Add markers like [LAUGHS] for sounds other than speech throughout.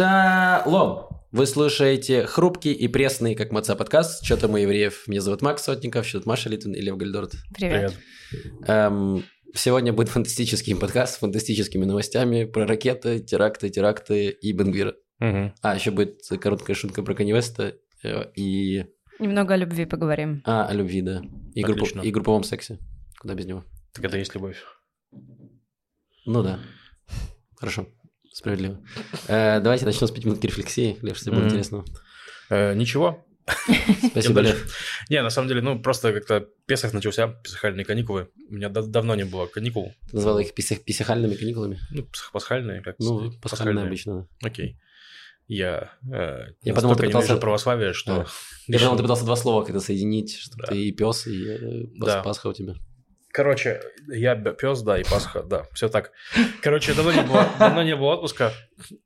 Шалом! Вы слушаете хрупкий и пресный, как маца подкаст. Что там у евреев? Меня зовут Макс Сотников, что тут Маша Литвин и Лев Гальдорт. Привет. Эм, сегодня будет фантастический подкаст с фантастическими новостями про ракеты, теракты, теракты и Бенгвира. Мгм. А, еще будет короткая шутка про Канье Веста э, и... Немного о любви поговорим. А, о любви, да. И, Отлично. и групповом сексе. Куда без него? Так это есть любовь. Ну да. Хорошо. Справедливо. Э, давайте начнем с пяти минут рефлексии. Тебе было Мгм. интересно? Э, ничего. Спасибо. Лев. Не, на самом деле, ну, просто как-то Песах начался, пасхальные каникулы. У меня да- давно не было каникул. Назвал их писахальными каникулами? Ну, пасх- пасхальные, как Ну, пасхальные обычно. Окей. Я, э, Я подумал, ты пытался- православие, что... А. Я думал, ты пытался два слова как-то соединить, что Да. ты и пес, и э, пас- Да. Пасха у тебя. Короче, я пес, да, и Пасха, да, все так. Короче, давно не было, давно не было отпуска,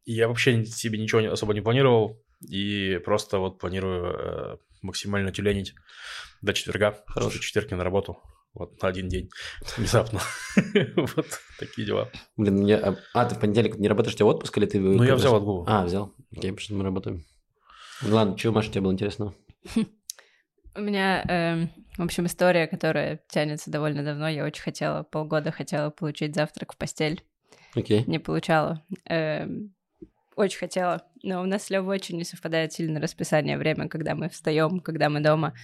я вообще себе ничего не- особо не планировал, и просто вот планирую э, максимально тюленить до четверга, Хорош. что четверг не на работу, вот на один день, внезапно. [LAUGHS] Вот такие дела. Блин, мне... А, а, ты в понедельник не работаешь, у тебя отпуск или ты... Ну, я взял отгул. А, взял. Окей, потому что мы работаем. Ладно, что, Маша, тебе было интересно? [LAUGHS] У меня, эм, в общем, история, которая тянется довольно давно. Я очень хотела, полгода хотела получить завтрак в постель. Окей. Не получала. Эм, очень хотела. Но у нас с Лёвой очень не совпадает сильно расписание, время, когда мы встаем, когда мы дома.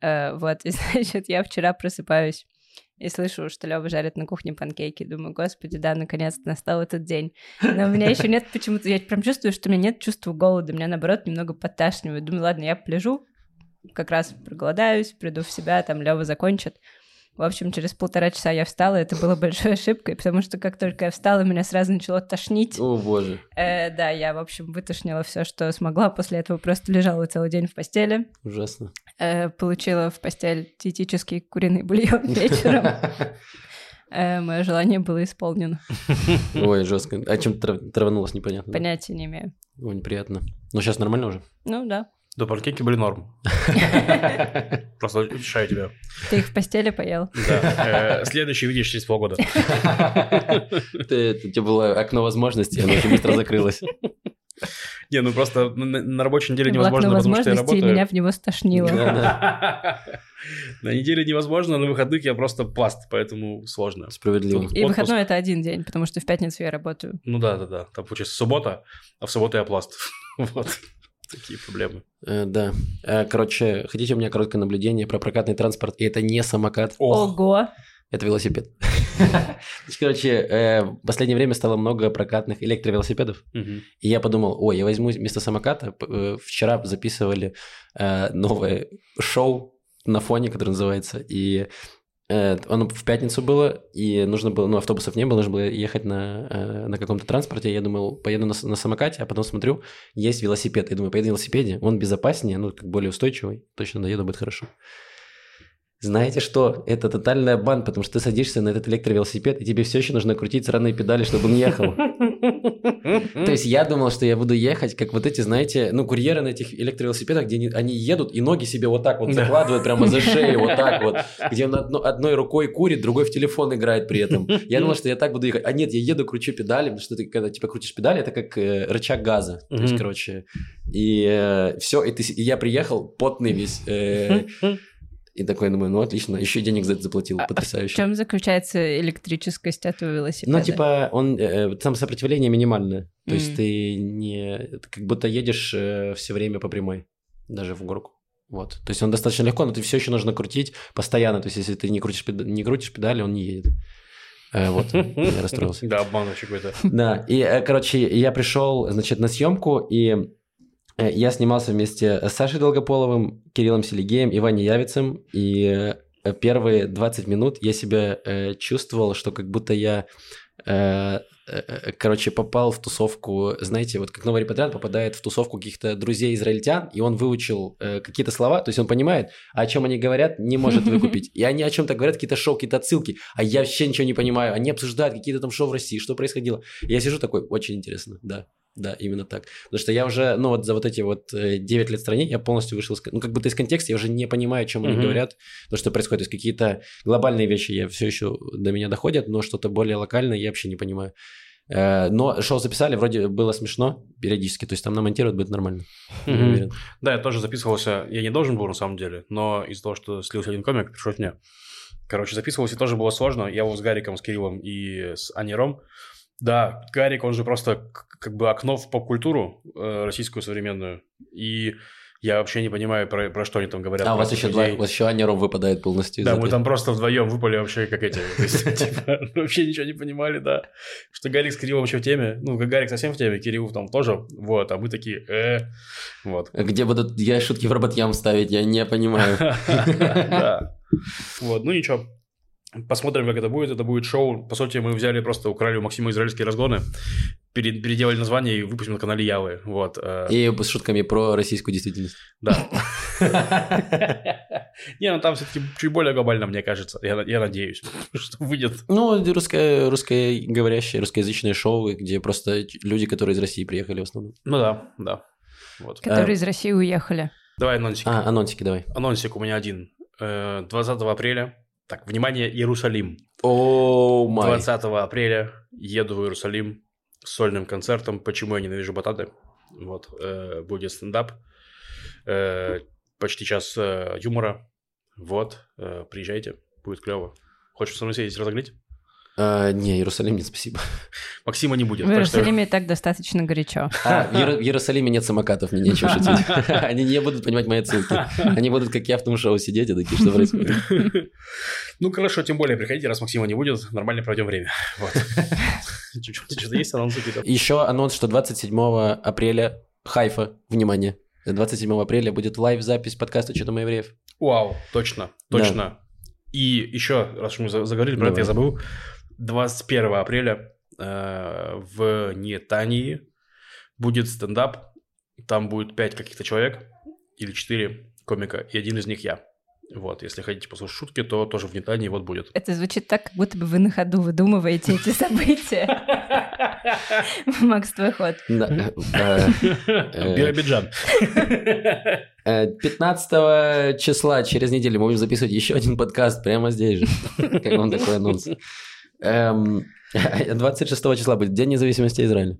Э, вот, и [LAUGHS] значит, я вчера просыпаюсь и слышу, что Лёва жарит на кухне панкейки. Думаю, господи, да, наконец-то настал этот день. Но у меня еще нет почему-то... Я прям чувствую, что у меня нет чувства голода. Меня, наоборот, немного подташнивает. Думаю, ладно, я полежу, как раз проголодаюсь, приду в себя, там Лёва закончит. В общем, через полтора часа я встала, это было [LAUGHS] большой ошибкой, потому что как только я встала, меня сразу начало тошнить. О, боже. Э, да, я, в общем, вытошнила все, что смогла. После этого просто лежала целый день в постели. Ужасно. Э, получила в постель диетический куриный бульон [LAUGHS] вечером. Э, Мое желание было исполнено. [LAUGHS] Ой, жестко. А чем ты трав- траванулась, непонятно. Понятия не имею. Ой, неприятно. Ну, сейчас нормально уже? Ну да. Да, панкейки были норм. [LAUGHS] Просто решаю тебя. Ты их в постели поел? Да. Э, Следующий видишь через полгода. [LAUGHS] У тебя было окно возможностей, оно очень быстро закрылось. [LAUGHS] Не, ну просто на- рабочей неделе невозможно, потому что я работаю. меня в него стошнило. На неделе невозможно, на выходных я просто пласт, поэтому сложно. Справедливо. И выходной это один день, потому что в пятницу я работаю. Ну да, да, да. Там получается суббота, а в субботу я пласт. Вот. Такие проблемы. Э, Да. Э, Короче, хотите у меня короткое наблюдение про прокатный транспорт? И это не самокат, Ого! это велосипед. [LAUGHS] Короче, э, в последнее время стало много прокатных электровелосипедов. И я подумал, ой, я возьму вместо самоката. Вчера записывали новое шоу на фоне, которое называется. И э, оно в пятницу было, и нужно было, ну, автобусов не было, нужно было ехать на, э, на каком-то транспорте. Я думал, поеду на, на самокате, а потом смотрю, есть велосипед. Я думаю, поеду на велосипеде, он безопаснее, ну, как более устойчивый. Точно доеду, будет хорошо. Знаете что? Это тотальный обман, потому что ты садишься на этот электровелосипед, и тебе все еще нужно крутить сраные педали, чтобы он ехал. [LAUGHS] То есть я думал, что я буду ехать, как вот эти, знаете, ну, курьеры на этих электровелосипедах, где они, едут и ноги себе вот так вот закладывают прямо за шею, вот так вот, [LAUGHS] где он одно- одной рукой курит, другой в телефон играет при этом. Я думал, что я так буду ехать. А нет, я еду, кручу педали, потому что ты, когда типа крутишь педали, это как э, рычаг газа. То есть, короче, и все, и, ты с- и я приехал потный весь, э, [LAUGHS] и такой думаю, ну, отлично, еще денег за это заплатил, А В потрясающе. чем заключается электрическость этого велосипеда? Ну, типа, он, э, там сопротивление минимальное. То есть Мгм. ты не... как будто едешь все время по прямой, даже в горку. Вот. То есть он достаточно легко, но ты все еще нужно крутить постоянно. То есть если ты не крутишь, педа- не крутишь педали, он не едет. Э, Вот, я расстроился. [LAUGHS] Да, обман вообще какой-то. Да, и, э, короче, я пришел, значит, на съемку, и э, я снимался вместе с Сашей Долгополовым, Кириллом Селигеем и Ваней Явицем, и э, первые 20 минут я себя э, чувствовал, что как будто я, э, э, короче, попал в тусовку, знаете, вот как новый репатриант попадает в тусовку каких-то друзей израильтян, и он выучил э, какие-то слова, то есть он понимает, а о чем они говорят, не может выкупить. И они о чем-то говорят, какие-то шоу, какие-то отсылки, а я вообще ничего не понимаю. Они обсуждают какие-то там шоу в России, что происходило. И я сижу такой, очень интересно, да. Да, именно так. Потому что я уже, ну вот за вот эти вот э, 9 лет в стране я полностью вышел, из, ну как будто из контекста, я уже не понимаю, о чем они Мгм. говорят, то, что происходит. То есть какие-то глобальные вещи я все еще до меня доходят, но что-то более локальное я вообще не понимаю. Э, но шоу записали, вроде было смешно периодически, то есть там намонтировать будет нормально. Да, я тоже записывался. Я не должен был, на самом деле, но из-за того, что слился один комик, пришлось мне. Короче, записывался тоже было сложно. Я вот с Гариком, с Кириллом и с Аниром. Да, Гарик, он же просто как бы окно в поп-культуру э, российскую современную. И я вообще не понимаю, про, про что они там говорят. А у вас еще два, людей. у вас еще Аня Ром выпадает полностью. Да, мы этой. там просто вдвоем выпали вообще как эти. [LAUGHS] Типа, вообще ничего не понимали, да. Что Гарик с Кириллом еще в теме. Ну, как Гарик совсем в теме, Кирилл там тоже. Вот, а мы такие, э, вот. Где будут я шутки в робот-ям ставить, я не понимаю. [LAUGHS] Да. Вот, ну ничего. Посмотрим, как это будет. Это будет шоу. По сути, мы взяли просто, украли у Максима израильские разгоны, пере- переделали название и выпустим на канале Явы. Вот. э, И с шутками про российскую действительность. Да. Не, ну там все-таки чуть более глобально, мне кажется. Я, надеюсь, [LAUGHS] что выйдет. Ну, русское, русскоговорящее, русскоязычное шоу, где просто люди, которые из России приехали в основном. Ну да, да. Которые из России уехали. Давай анонсик. А, анонсики давай. Анонсик у меня один. Э, 20 апреля. Так, внимание, Иерусалим. О, май. 20 апреля еду в Иерусалим с сольным концертом «Почему я ненавижу бататы». Вот, э, будет стендап. Э, почти час э, юмора. Вот, э, приезжайте, будет клево. Хочешь со мной съездить разоглить? А, не, Иерусалим нет, спасибо. [LAUGHS] Максима не будет. В так что- Иерусалиме и так достаточно горячо. А, в, Иер- в Иерусалиме нет самокатов, мне нечего [LAUGHS] шутить. [LAUGHS] Они не будут понимать мои отсылки. Они будут, как я в том шоу, сидеть и такие, что происходит. Ну, хорошо, тем более приходите, раз Максима не будет, нормально проведем время. Вот. Что-то есть анонсы какие-то? Еще анонс, что 27 апреля Хайфа, внимание, 27 апреля будет лайв-запись подкаста «Что там у евреев». Вау, точно, точно. И еще, раз уж мы за- заговорили про это, я забыл. 21 апреля э, в Нетании будет стендап. Там будет 5 каких-то человек или 4 комика, и один из них я. Вот, если хотите послушать шутки, то тоже в Нетании вот будет. Это звучит так, как будто бы вы на ходу выдумываете эти события. [LAUGHS] Макс, твой ход. Да, э, э, Биробиджан. э, 15 числа, через неделю, мы будем записывать еще один подкаст прямо здесь же. Как вам такой анонс? Эм, [LAUGHS] 26 числа будет День независимости Израиля.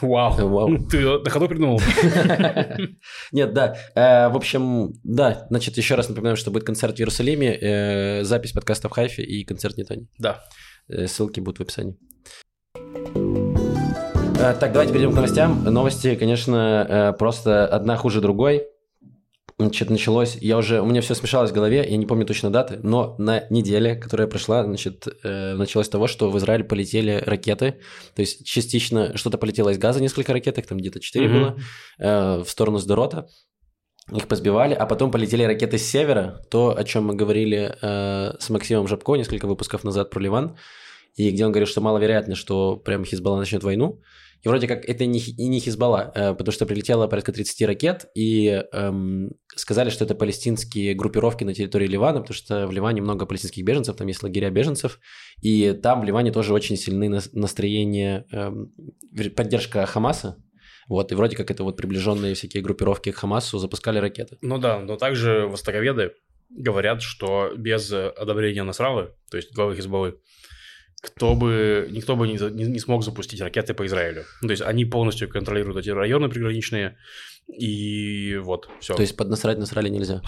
Вау. [LAUGHS] Вау. Ты на ходу придумал. [LAUGHS] Нет, да. Э, В общем, да, значит, еще раз напоминаю, что будет концерт в Иерусалиме, э, запись подкаста в Хайфе и концерт в Нетане. Да. Э, Ссылки будут в описании. Так, давайте перейдем к новостям. Новости, конечно, просто одна хуже другой. Значит, началось, я уже, у меня все смешалось в голове, я не помню точно даты, но на неделе, которая прошла, значит, э, началось с того, что в Израиль полетели ракеты, то есть частично что-то полетело из газа, несколько ракеток, там где-то 4 Мгм. было, э, в сторону Сдорота, их позбивали, а потом полетели ракеты с севера, то, о чем мы говорили э, с Максимом Жабко несколько выпусков назад про Ливан, и где он говорил, что маловероятно, что прям Хизбалла начнет войну. И вроде как это не, и не Хизбалла, э, потому что прилетело порядка 30 ракет, и эм, сказали, что это палестинские группировки на территории Ливана, потому что в Ливане много палестинских беженцев, там есть лагеря беженцев, и там в Ливане тоже очень сильны нас- настроения, эм, поддержка Хамаса, вот, и вроде как это вот приближенные всякие группировки к Хамасу запускали ракеты. Ну да, но также востоковеды говорят, что без одобрения Насралы, то есть главы Хизбаллы, кто бы, никто бы не, не- не смог запустить ракеты по Израилю. Ну, То есть они полностью контролируют эти районы приграничные, и вот, все. То есть поднасрать насрали нельзя.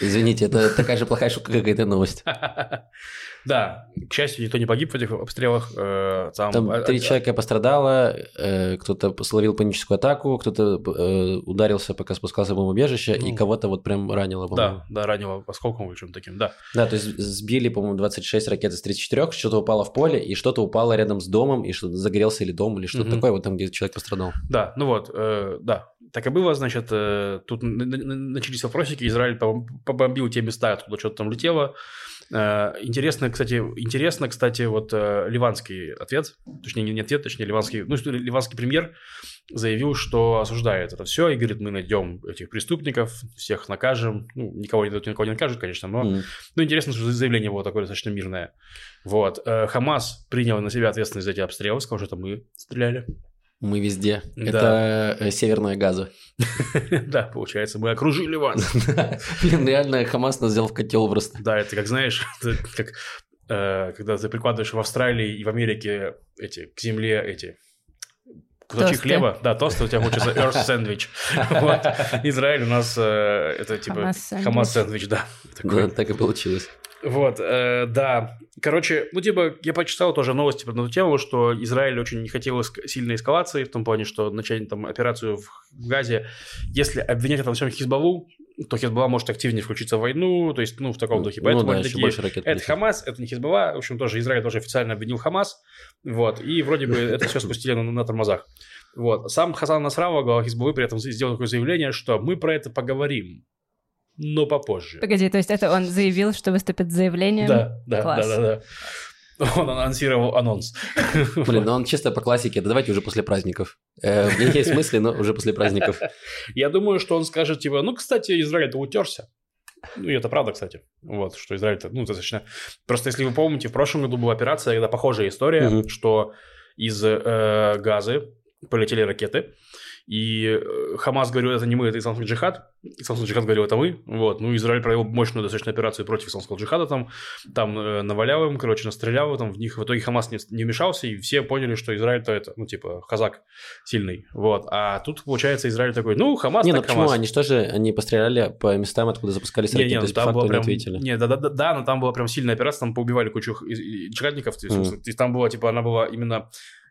Извините, это такая же плохая шутка, как и эта новость. [LAUGHS] Да, к счастью, никто не погиб в этих обстрелах. э, Там, Там три человека пострадало, э, кто-то словил паническую атаку, кто-то э, ударился, пока спускался в бомбоубежище, и Ну. кого-то вот прям ранило, по-моему. Да, да, ранило осколком или чем-то таким, да. Да, то есть сбили, по-моему, 26 ракет из 34, что-то упало в поле, и что-то упало рядом с домом, и что-то загорелся или дом, или что-то Мгм. такое, вот там, где человек пострадал. Да, ну вот, э, да, так и было, значит, э, тут начались вопросики, Израиль побом- побомбил те места, откуда что-то там летело. Э, интересно, кстати, интересно, кстати, вот э, ливанский ответ, точнее, не ответ, точнее, ливанский, ну, ливанский премьер заявил, что осуждает это все и говорит, мы найдем этих преступников, всех накажем, ну, никого, не- никого не накажут, конечно, но М. ну, интересно, что заявление было такое достаточно мирное. Вот. Э, Хамас принял на себя ответственность за эти обстрелы, сказал, что это мы стреляли. Мы везде. Да. Это э, северная газа. [LAUGHS] Да, получается, мы окружили вас. [LAUGHS] Блин, реально Хамас нас взял в котел просто. Да, это как, знаешь, [LAUGHS] как э, когда ты прикладываешь в Австралии и в Америке эти, к земле эти кусочек Тосты. хлеба, да, тост, у тебя получится Earth Sandwich. Вот. Израиль у нас э, это типа Хамас сэндвич. Хамас сэндвич, да. Такой. Да, так и получилось. Вот, э, да. Короче, ну, типа, я почитал тоже новости про эту тему, что Израиль очень не хотел эск- сильной эскалации, в том плане, что начать там операцию в в Газе, если обвинять во всем Хизбаллу, то Хизбалла может активнее включиться в войну, то есть, ну, в таком духе. Ну Поэтому да, они еще такие, больше ракет это. Хамас, это не Хизбалла. В общем, тоже Израиль тоже официально обвинил Хамас. Вот. И вроде бы это все спустили на, на тормозах. Вот. Сам Хасан Насралла, глава Хизбаллы, при этом сделал такое заявление, что мы про это поговорим, но попозже. Погоди, то есть это он заявил, что выступит с заявлением? Да, да, Класс. да, да, да. Он анонсировал анонс. [LAUGHS] Блин, ну он чисто по классике, да давайте уже после праздников. Э, в некие смысле, но уже после праздников. [LAUGHS] Я думаю, что он скажет, типа, ну, кстати, Израиль-то утерся. Ну, и это правда, кстати. Вот, что Израиль-то, ну, достаточно... Просто если вы помните, в прошлом году была операция, когда похожая история, что из э, Газы полетели ракеты, и э, Хамас говорил, это не мы, это исламский джихад. Исламский джихад говорил, это мы. Вот. Ну, Израиль провел мощную достаточно операцию против исламского джихада там. Там э, навалял им, короче, настрелял там в них. В итоге Хамас не, не вмешался, и все поняли, что Израиль-то это, ну, типа, казак сильный. Вот. А тут, получается, Израиль такой, ну, Хамас Не, ну почему? Хамас. Они что же, они постреляли по местам, откуда запускались Не, ракеты, не, то ну, там было не прям... ответили. Не, да, да, да, да, но там была прям сильная операция, там поубивали кучу и- и чекатников, то есть, то есть там было, типа, она была именно...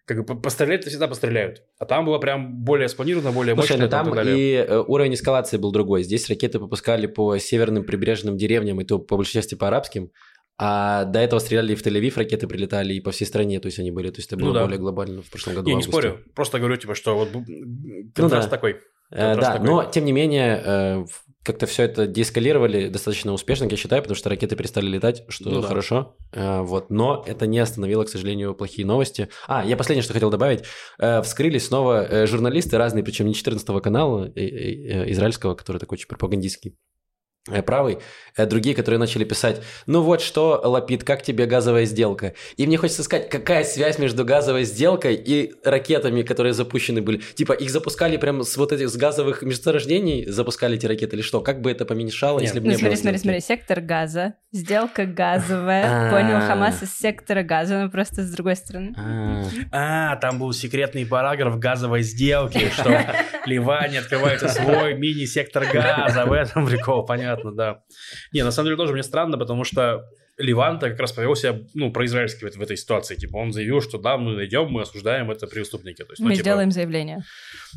Как бы по- пострелять-то всегда постреляют. А там было прям более спланировано, более Слушай, мощно. ну там и э, уровень эскалации был другой. Здесь ракеты попускали по северным прибрежным деревням, и то по большей части по арабским. А до этого стреляли и в Тель-Авив, ракеты прилетали и по всей стране, то есть они были, то есть это Ну было да. более глобально в прошлом году. В не спорю. Просто говорю, типа, что вот б- контраст да. такой. Э, да, такой. но тем не менее э, как-то все это деэскалировали достаточно успешно, как я считаю, потому что ракеты перестали летать, что Ну да. хорошо. Э, вот, но это не остановило, к сожалению, плохие новости. А, я последнее, что хотел добавить. Э, вскрылись снова э, журналисты разные, причем не 14 канала э, э, израильского, который такой очень пропагандистский. Э, правый, э, другие, которые начали писать, ну вот что, Лапид, как тебе газовая сделка? И мне хочется сказать, какая связь между газовой сделкой и ракетами, которые запущены были? Типа их запускали прям с вот этих с газовых месторождений, запускали эти ракеты или что? Как бы это помешало, Нет. если бы Ну, не смотри, было смотри, сделки? смотри, сектор газа, сделка газовая. А. Понял, Хамас из сектора газа, но просто с другой стороны. А, А, там был секретный параграф газовой сделки, что [LAUGHS] в Ливане открывается свой мини-сектор газа. В этом прикол, понятно, да. Не, на самом деле тоже мне странно, потому что Ливан-то как раз повел себя, ну, произраильски в, в этой ситуации. Типа, он заявил, что да, мы найдем, мы осуждаем, это преступники. То есть, ну, Мы типа, сделаем заявление.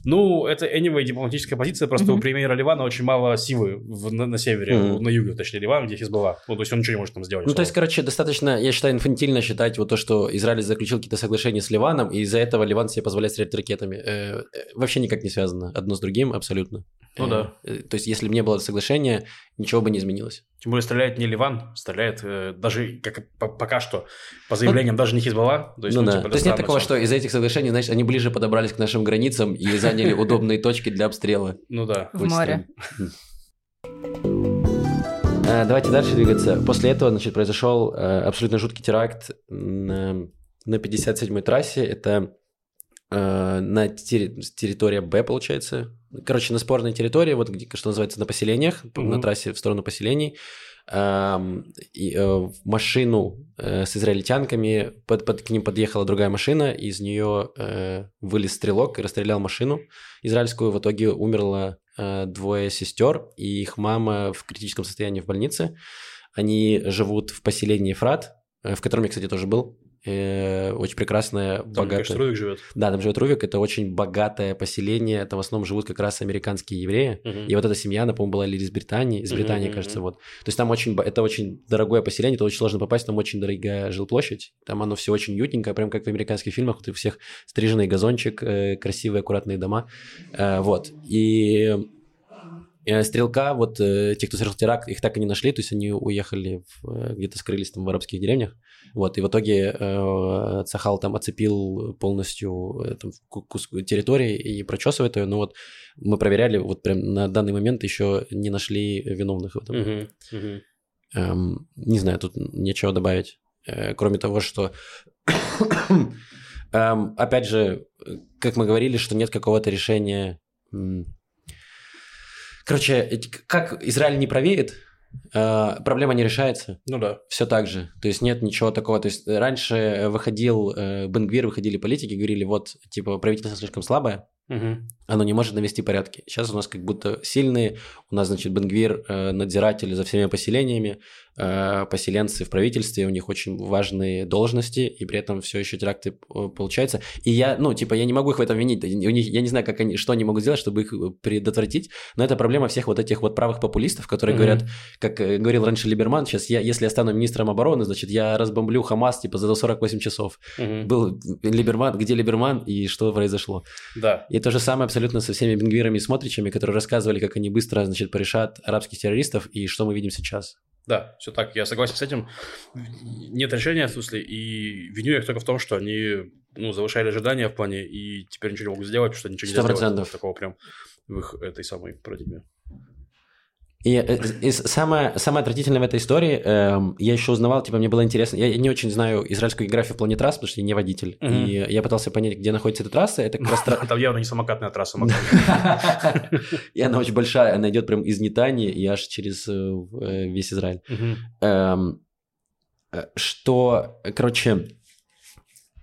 Ну, это anyway дипломатическая позиция, просто Мгм. у премьера Ливана очень мало силы в- на, на севере, Мгм. на юге, точнее, Ливан, где Хизбалла. Ну, то есть он ничего не может там сделать. Ну, то есть, короче, достаточно, я считаю, инфантильно считать вот то, что Израиль заключил какие-то соглашения с Ливаном, и из-за этого Ливан себе позволяет стрелять ракетами. Э, э, вообще никак не связано одно с другим, абсолютно. Ну Э, да. э, То есть, если бы не было соглашения, ничего бы не изменилось. Тем более стреляет не Ливан, стреляет э, даже как по- пока что по заявлениям даже не Хизбалла. То есть, ну ну, да. типа, То есть нет такого, что из-за этих соглашений, значит, они ближе подобрались к нашим границам и заняли [LAUGHS] удобные точки для обстрела. Ну да. В море. Э, Давайте дальше двигаться. После этого, значит, произошел э, абсолютно жуткий теракт на, на 57-й трассе. Это э, на терри- территории Б, получается. Короче, на спорной территории, вот где, что называется, на поселениях, Мгм. на трассе в сторону поселений. Э, в машину э, с израильтянками, под, под- к ним подъехала другая машина, из нее э, вылез стрелок и расстрелял машину израильскую. В итоге умерло э, двое сестер, и их мама в критическом состоянии в больнице. Они живут в поселении Фрат, э, в котором я, кстати, тоже был. Э, очень прекрасное, Там, мне богатое... кажется, Рувик живет. Да, там живет Рувик, это очень богатое поселение, там в основном живут как раз американские евреи. И вот эта семья, она, по-моему, была или из Британии, из Британии, кажется, вот. То есть там очень, это очень дорогое поселение, туда очень сложно попасть, там очень дорогая жилплощадь, там оно все очень уютненькое, прям как в американских фильмах, вот у всех стриженный газончик, э, красивые, аккуратные дома, Э, вот. И стрелка, вот э, те, кто совершил теракт, их так и не нашли, то есть они уехали, в, э, где-то скрылись там в арабских деревнях, вот, и в итоге э, Цахал там оцепил полностью э, там, ку- кус- территории и прочесывает ее, но вот мы проверяли, вот прям на данный момент еще не нашли виновных в этом. Мгм. Эм, не знаю, тут нечего добавить. Э, кроме того, что [COUGHS] эм, опять же, э, как мы говорили, что нет какого-то решения. м, Короче, как Израиль не правеет, Э, проблема не решается. Ну да. Все так же. То есть нет ничего такого. То есть раньше выходил э, Бенгвир, выходили политики, говорили, вот, типа, правительство слишком слабое, Угу. оно не может навести порядки. Сейчас у нас как будто сильные, у нас, значит, Бенгвир э, надзиратели за всеми поселениями, э, поселенцы в правительстве, у них очень важные должности, и при этом все еще теракты э, получаются. И я, ну, типа, я не могу их в этом винить, у них, я не знаю, как они, что они могут сделать, чтобы их э, предотвратить, но это проблема всех вот этих вот правых популистов, которые Мгм. говорят, как э, говорил раньше Либерман, сейчас я, если я стану министром обороны, значит, я разбомблю Хамас, типа, за 48 часов. Мгм. Был Либерман, где Либерман и что произошло? Да. И то же самое абсолютно со всеми бенгвирами и смотричами, которые рассказывали, как они быстро, значит, порешат арабских террористов, и что мы видим сейчас. Да, все так, я согласен с этим. Нет решения, в смысле, и виню их только в том, что они ну, завышали ожидания в плане, и теперь ничего не могут сделать, потому что ничего нельзя сделать такого прям в их этой самой парадигме. И, э, и самое, самое отвратительное в этой истории, эм, я еще узнавал, типа, мне было интересно, я не очень знаю израильскую географию в плане трасс, потому что я не водитель, Мгм. и я пытался понять, где находится эта трасса, это как раз [LAUGHS] Там явно не самокатная трасса. [LAUGHS] И она очень большая, она идет прям из Нетании и аж через э, э, весь Израиль. Эм, что, короче,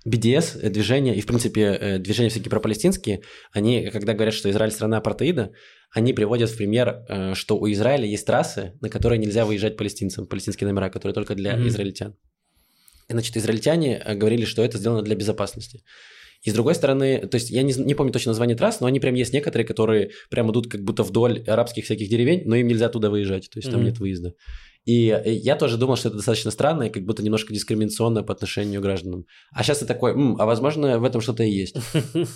BDS, э, движение, и, в принципе, э, движения всякие пропалестинские, они, когда говорят, что Израиль страна апартеида, они приводят в пример, э, что у Израиля есть трассы, на которые нельзя выезжать палестинцам, палестинские номера, которые только для Мгм. израильтян. И, значит, израильтяне говорили, что это сделано для безопасности. И с другой стороны, то есть я не, не помню точно название трасс, но они прям есть некоторые, которые прям идут как будто вдоль арабских всяких деревень, но им нельзя туда выезжать, то есть там Мгм. нет выезда. И э, я тоже думал, что это достаточно странно и как будто немножко дискриминационно по отношению к гражданам. А сейчас ты такой, «М, а возможно в этом что-то и есть. [LAUGHS]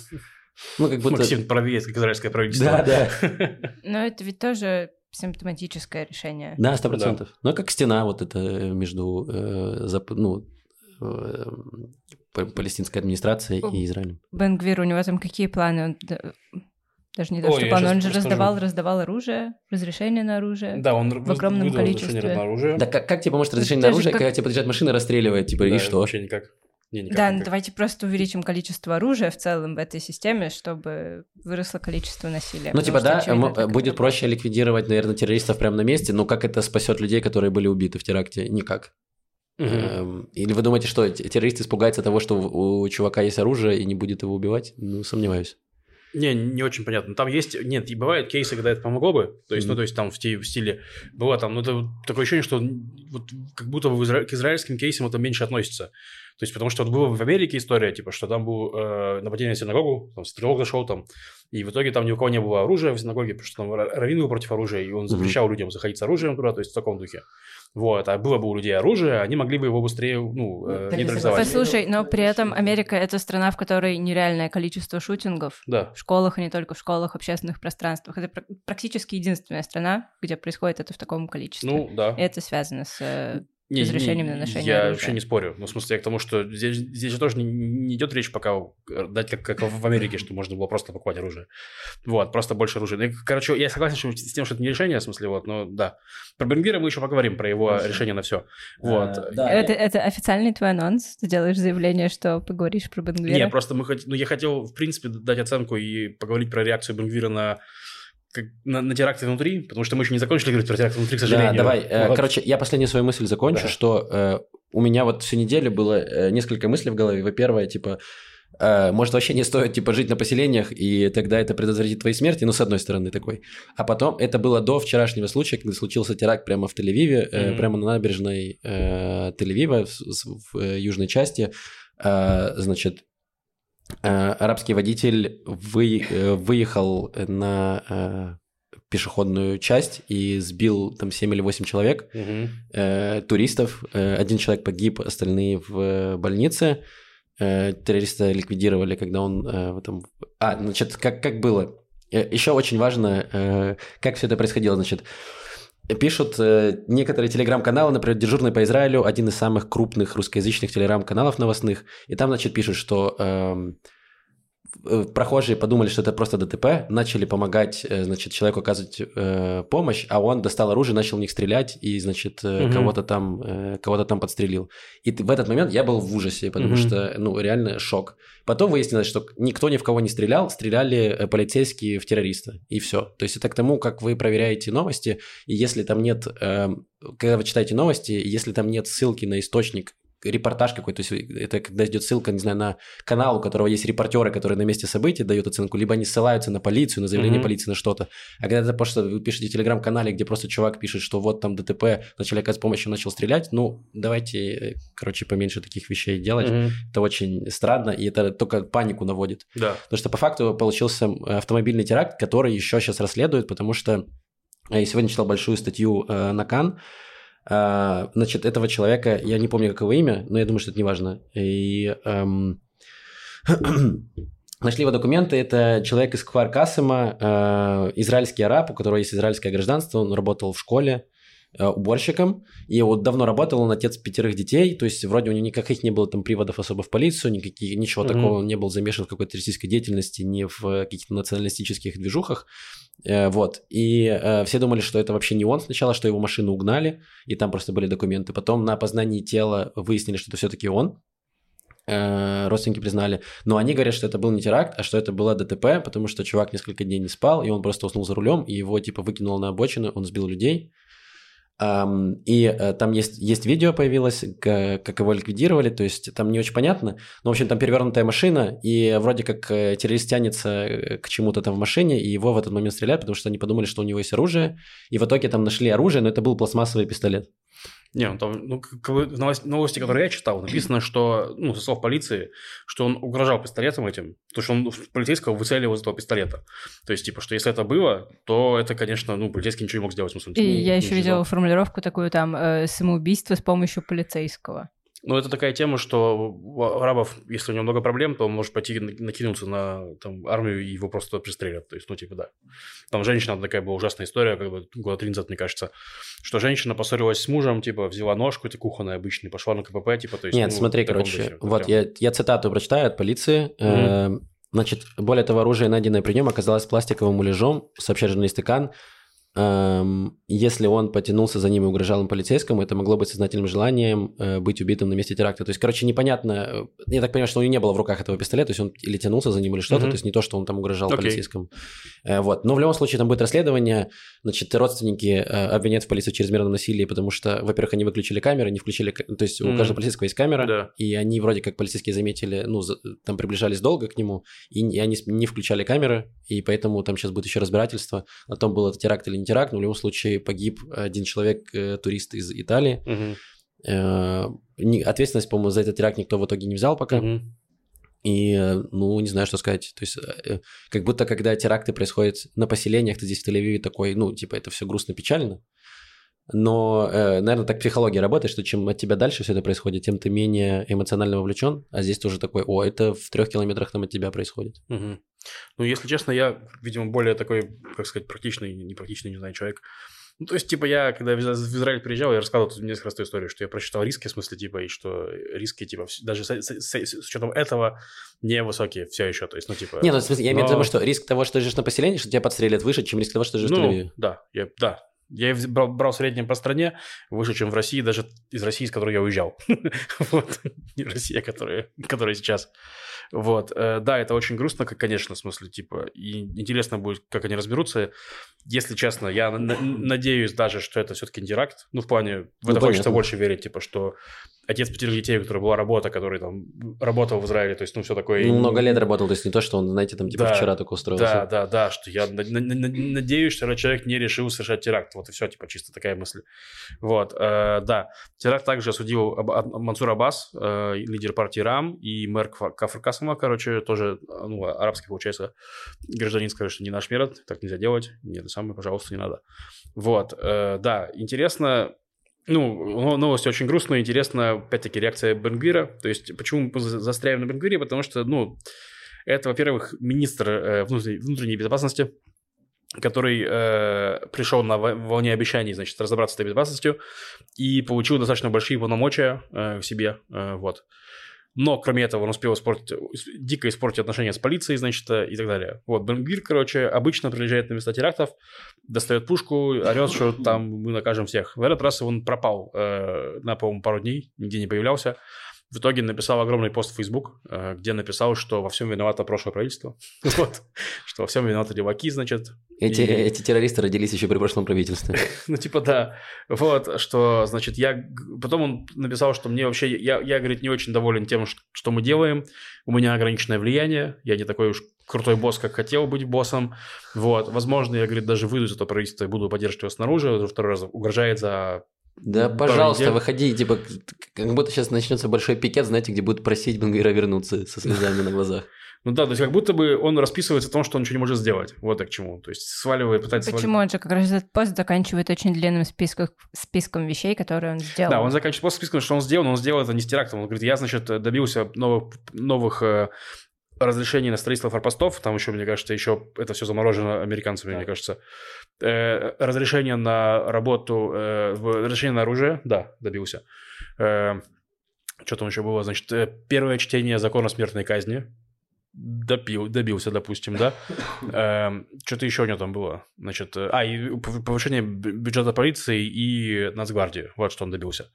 Ну, как будто... Максим правее, как израильское правительство. Да, да. [LAUGHS] Но это ведь тоже симптоматическое решение. Да, сто процентов. Ну, как стена вот это э, между э, зап- ну, э, палестинской администрацией и Израилем. Бенгвир, у него там какие планы? Он, даже не то, Ой, что я планы, щас он же расскажу. раздавал, раздавал оружие, разрешение на оружие. Да, он В огромном выдал разрешение количестве. на оружие. Да как, как тебе поможет разрешение на оружие, как- когда тебе подъезжает машина расстреливает, типа, Да, и что? Вообще никак. Не, никак, да, ну никак. давайте просто увеличим количество оружия в целом в этой системе, чтобы выросло количество насилия. Ну, типа, да, очевидно, будет проще ликвидировать, наверное, террористов прямо на месте, но как это спасет людей, которые были убиты в теракте? Никак. Эм, Или вы думаете, что террорист испугается того, что у у чувака есть оружие и не будет его убивать? Ну, сомневаюсь. Не, не очень понятно. Там есть, нет, и бывают кейсы, когда это помогло бы. То есть, ну, Мгм. то есть там в, те- в стиле было там, ну, это такое ощущение, что вот как будто бы изра- к израильским кейсам это меньше относится. То есть, потому что вот была в Америке история, типа, что там был э, нападение на синагогу, там стрелок зашел там, и в итоге там ни у кого не было оружия в синагоге, потому что там ра- раввин был против оружия, и он запрещал людям заходить с оружием туда, то есть в таком духе. Вот, а было бы у людей оружие, они могли бы его быстрее, ну, э, Да, я нейтрализовать. Послушай, но при этом Америка это страна, в которой нереальное количество шутингов. Да. В школах, и не только в школах, общественных пространствах. Это пр- практически единственная страна, где происходит это в таком количестве. Ну, да. И это связано с... Не, разрешением не, на ношение Я оружия. вообще не спорю. Ну, в смысле, я к тому, что здесь, здесь же тоже не, не идет речь пока дать, как, как в Америке, что можно было просто покупать оружие. Вот, просто больше оружия. Ну, и, короче, я согласен что- с тем, что это не решение, в смысле, вот, но да. Про Бенгвира мы еще поговорим, про его Хорошо. решение на все. Вот. Э, да. Это, это официальный твой анонс? Ты делаешь заявление, что поговоришь про Бенгвира? Не, просто мы хот... ну, я хотел, в принципе, дать оценку и поговорить про реакцию Бенгвира на, как, на, на теракты внутри, потому что мы еще не закончили говорить про теракты внутри, к сожалению. Да, давай. Э, Вот. Короче, я последнюю свою мысль закончу, Да. что э, у меня вот всю неделю было э, несколько мыслей в голове. Во-первых, типа, э, может, вообще не стоит, типа, жить на поселениях, и тогда это предотвратит твои смерти, ну, с одной стороны, такой. А потом, это было до вчерашнего случая, когда случился теракт прямо в Тель-Авиве, Мгм. прямо на набережной э, Тель-Авива, в, в, э, южной части. Э, значит, арабский водитель вы, э, выехал на э, пешеходную часть и сбил там 7 или 8 человек, э, туристов. Э, один человек погиб, остальные в э, больнице. Э, террориста ликвидировали, когда он э, в этом... А, значит, как, как было? Э, Еще очень важно, э, как все это происходило. Значит, пишут э, некоторые телеграм-каналы, например, «Дежурный по Израилю», один из самых крупных русскоязычных телеграм-каналов новостных, и там, значит, пишут, что э, прохожие подумали, что это просто ДТП, начали помогать, э, значит, человеку оказывать э, помощь, а он достал оружие, начал в них стрелять и, значит, э, Мгм. кого-то там, э, кого-то там подстрелил. И в этот момент я был в ужасе, потому Мгм. что, ну, реально шок. Потом выяснилось, что никто ни в кого не стрелял, стреляли э, полицейские в террориста, и все. То есть это к тому, как вы проверяете новости, и если там нет, э, когда вы читаете новости, если там нет ссылки на источник, репортаж какой-то, то есть это когда идет ссылка, не знаю, на канал, у которого есть репортеры, которые на месте событий дают оценку, либо они ссылаются на полицию, на заявление Мгм. полиции, на что-то. А когда это просто вы пишете в телеграм-канале, где просто чувак пишет, что вот там ДТП, начали оказывать помощь, он начал стрелять, ну, давайте, э, короче, поменьше таких вещей делать. Мгм. Это очень странно, и это только панику наводит. Да. Потому что по факту получился э, автомобильный теракт, который еще сейчас расследуют, потому что э, я сегодня читал большую статью э, на Кан. Э, Значит, этого человека, я не помню, как его имя, но я думаю, что это не важно. И эм, [CLEARS THROAT] нашли его документы. Это человек из Кфар Касыма, э, израильский араб, у которого есть израильское гражданство. Он работал в школе уборщиком, и вот давно работал, он отец пятерых детей, то есть вроде у него никаких не было там приводов особо в полицию, никаких, ничего Мгм. такого, он не был замешан в какой-то террористической деятельности, ни в э, каких-то националистических движухах, Э, вот, и э, все думали, что это вообще не он сначала, что его машину угнали, и там просто были документы, потом на опознании тела выяснили, что это все-таки он, Э, родственники признали, но они говорят, что это был не теракт, а что это было ДТП, потому что чувак несколько дней не спал, и он просто уснул за рулем, и его типа выкинуло на обочину, он сбил людей, и э, там есть, есть видео появилось, как его ликвидировали, то есть там не очень понятно, но, в общем, там перевернутая машина, и вроде как э, террорист тянется э, к чему-то там в машине, и его в этот момент стреляют, потому что они подумали, что у него есть оружие, и в итоге там нашли оружие, но это был пластмассовый пистолет. Не, ну, там, ну, в новос- новости, которые я читал, написано, что, ну, со слов полиции, что он угрожал пистолетом этим, то что он полицейского выцеливал из этого пистолета. То есть, типа, что если это было, то это, конечно, ну, полицейский ничего не мог сделать. в смысле, И ну, я не еще видела формулировку такую там э, самоубийство с помощью полицейского. Ну, это такая тема, что у арабов, если у него много проблем, то он может пойти на- накинуться на там, армию и его просто пристрелят. То есть, ну, типа, да. Там женщина, такая была ужасная история, как бы года три назад, мне кажется, что женщина поссорилась с мужем, типа, взяла ножку, это кухонная обычный, пошла на КПП, типа, то есть... Нет, ну, смотри, короче, духе. вот Прям. я, я цитату прочитаю от полиции. Э, Значит, более того, оружие, найденное при нем, оказалось пластиковым муляжом, сообщает журналист Кан. Если он потянулся за ним и угрожал им полицейскому, это могло быть сознательным желанием э, быть убитым на месте теракта. То есть, короче, непонятно. э, Я так понимаю, что у него не было в руках этого пистолета, то есть он или тянулся за ним, или что-то. Мгм. То есть не то, что он там угрожал Окей. полицейскому. Э, Вот. Но в любом случае там будет расследование. Значит, родственники обвиняют в полицию в чрезмерном насилии, потому что, во-первых, они выключили камеры, не включили... То есть у Мгм. каждого полицейского есть камера, Да. и они вроде как полицейские заметили, ну, там приближались долго к нему, и, они не включали камеры, и поэтому там сейчас будет еще разбирательство о том, был это теракт или теракт, но в любом случае погиб один человек, э, турист из Италии. Не- ответственность, по-моему, за этот теракт никто в итоге не взял пока. Мгм. И, э, ну, не знаю, что сказать. То есть, как будто, когда теракты происходят на поселениях, ты здесь в Тель-Авиве такой, ну, типа, это все грустно, печально. Но, наверное, так психология работает, что чем от тебя дальше все это происходит, тем ты менее эмоционально вовлечен. А здесь тоже такой, о, это в трех километрах там от тебя происходит. Мгм. Ну, если честно, я, видимо, более такой, как сказать, практичный, непрактичный, не знаю, человек. Ну, то есть, типа, я, когда в Изра- в Израиль приезжал, я рассказывал тут несколько раз эту историю, что я прочитал риски, в смысле, типа, и что риски, типа, даже с, с- с- с учетом этого невысокие все еще, то есть, ну, типа... Не, ну, в смысле, я имею в виду, что риск того, что ты живешь на поселении, что тебя подстрелят выше, чем риск того, что ты живешь в Ну, Тель-Авиве. да, я, да. Я брал, брал в среднем по стране, выше, чем в России, даже из России, из которой я уезжал. [LAUGHS] Вот. Не Россия, которая, которая сейчас. Вот. Э, Да, это очень грустно, конечно, в смысле, типа, и интересно будет, как они разберутся. Если честно, я на- на- надеюсь даже, что это все-таки не теракт. Ну, в плане, в Ну, это хочется понятно. больше верить, типа, что отец пятерых детей, у которого была работа, который там работал в Израиле, то есть, ну, все такое. Ну, много лет работал, то есть не то, что он, знаете, там, типа, Да, вчера только устроился. Да, да, да, что я на- на- на- надеюсь, что человек не решил совершать теракт. Вот и все, типа, чисто такая мысль. Вот, э, да. Теракт также осудил Мансур Аббас, э, лидер партии РАМ, и мэр Кфа- Кафр Касыма, короче, тоже, э, ну, арабский, получается, гражданин скажет, что не наш мир, так нельзя делать. Нет, самое, пожалуйста, не надо. Вот, э, да, интересно, ну, но- новости очень грустные, интересно, опять-таки, реакция Бенгвира. То есть, почему мы за- застряем на Бенгвире? Потому что, ну, это, во-первых, министр э, внутренней, внутренней безопасности, который э, пришел на во- волне обещаний, значит, разобраться с этой безопасностью и получил достаточно большие полномочия э, в себе, э, вот. Но кроме этого он успел испортить, дико испортить отношения с полицией, значит, и так далее. Вот, Бенгвир, короче, обычно приезжает на места терактов, достает пушку, орет, что там мы накажем всех. В этот раз он пропал э, на, по-моему, пару дней, нигде не появлялся. В итоге написал огромный пост в Facebook, э, где написал, что во всем виновато прошлое правительство. [LAUGHS] Вот. Что во всем виноваты леваки, значит. Эти, И- эти террористы родились еще при прошлом правительстве. [LAUGHS] Ну, типа, да. Вот, что, значит, я... Потом он написал, что мне вообще... Я, я, говорит, не очень доволен тем, что мы делаем. У меня ограниченное влияние. Я не такой уж крутой босс, как хотел быть боссом. Вот. Возможно, я, говорит, даже выйду из этого правительства и буду поддерживать его снаружи. Уже второй раз угрожает за... Да, пожалуйста, недель. выходи, типа, как будто сейчас начнется большой пикет, знаете, где будут просить Бенгвира вернуться со слезами на глазах. Ну да, то есть как будто бы он расписывается в том, что он ничего не может сделать. Вот так к чему. То есть сваливает, пытается... свалить- Почему он же как раз этот пост заканчивает очень длинным списком, списком вещей, которые он сделал? Да, он заканчивает пост списком, что он сделал, но он сделал это не с терактом. Он говорит, я, значит, добился новых, новых э, разрешений на строительство форпостов. Там еще, мне кажется, еще это все заморожено американцами, Да. мне кажется. Э, разрешение на работу, э, разрешение на оружие, да, добился. Э, что там еще было? Значит, э, первое чтение закона о смертной казни. Допил, добился, допустим, да. [LAUGHS] что-то еще у него там было. Значит, э, а, и пов- повышение бю- бюджета полиции и Нацгвардии. Вот что он добился.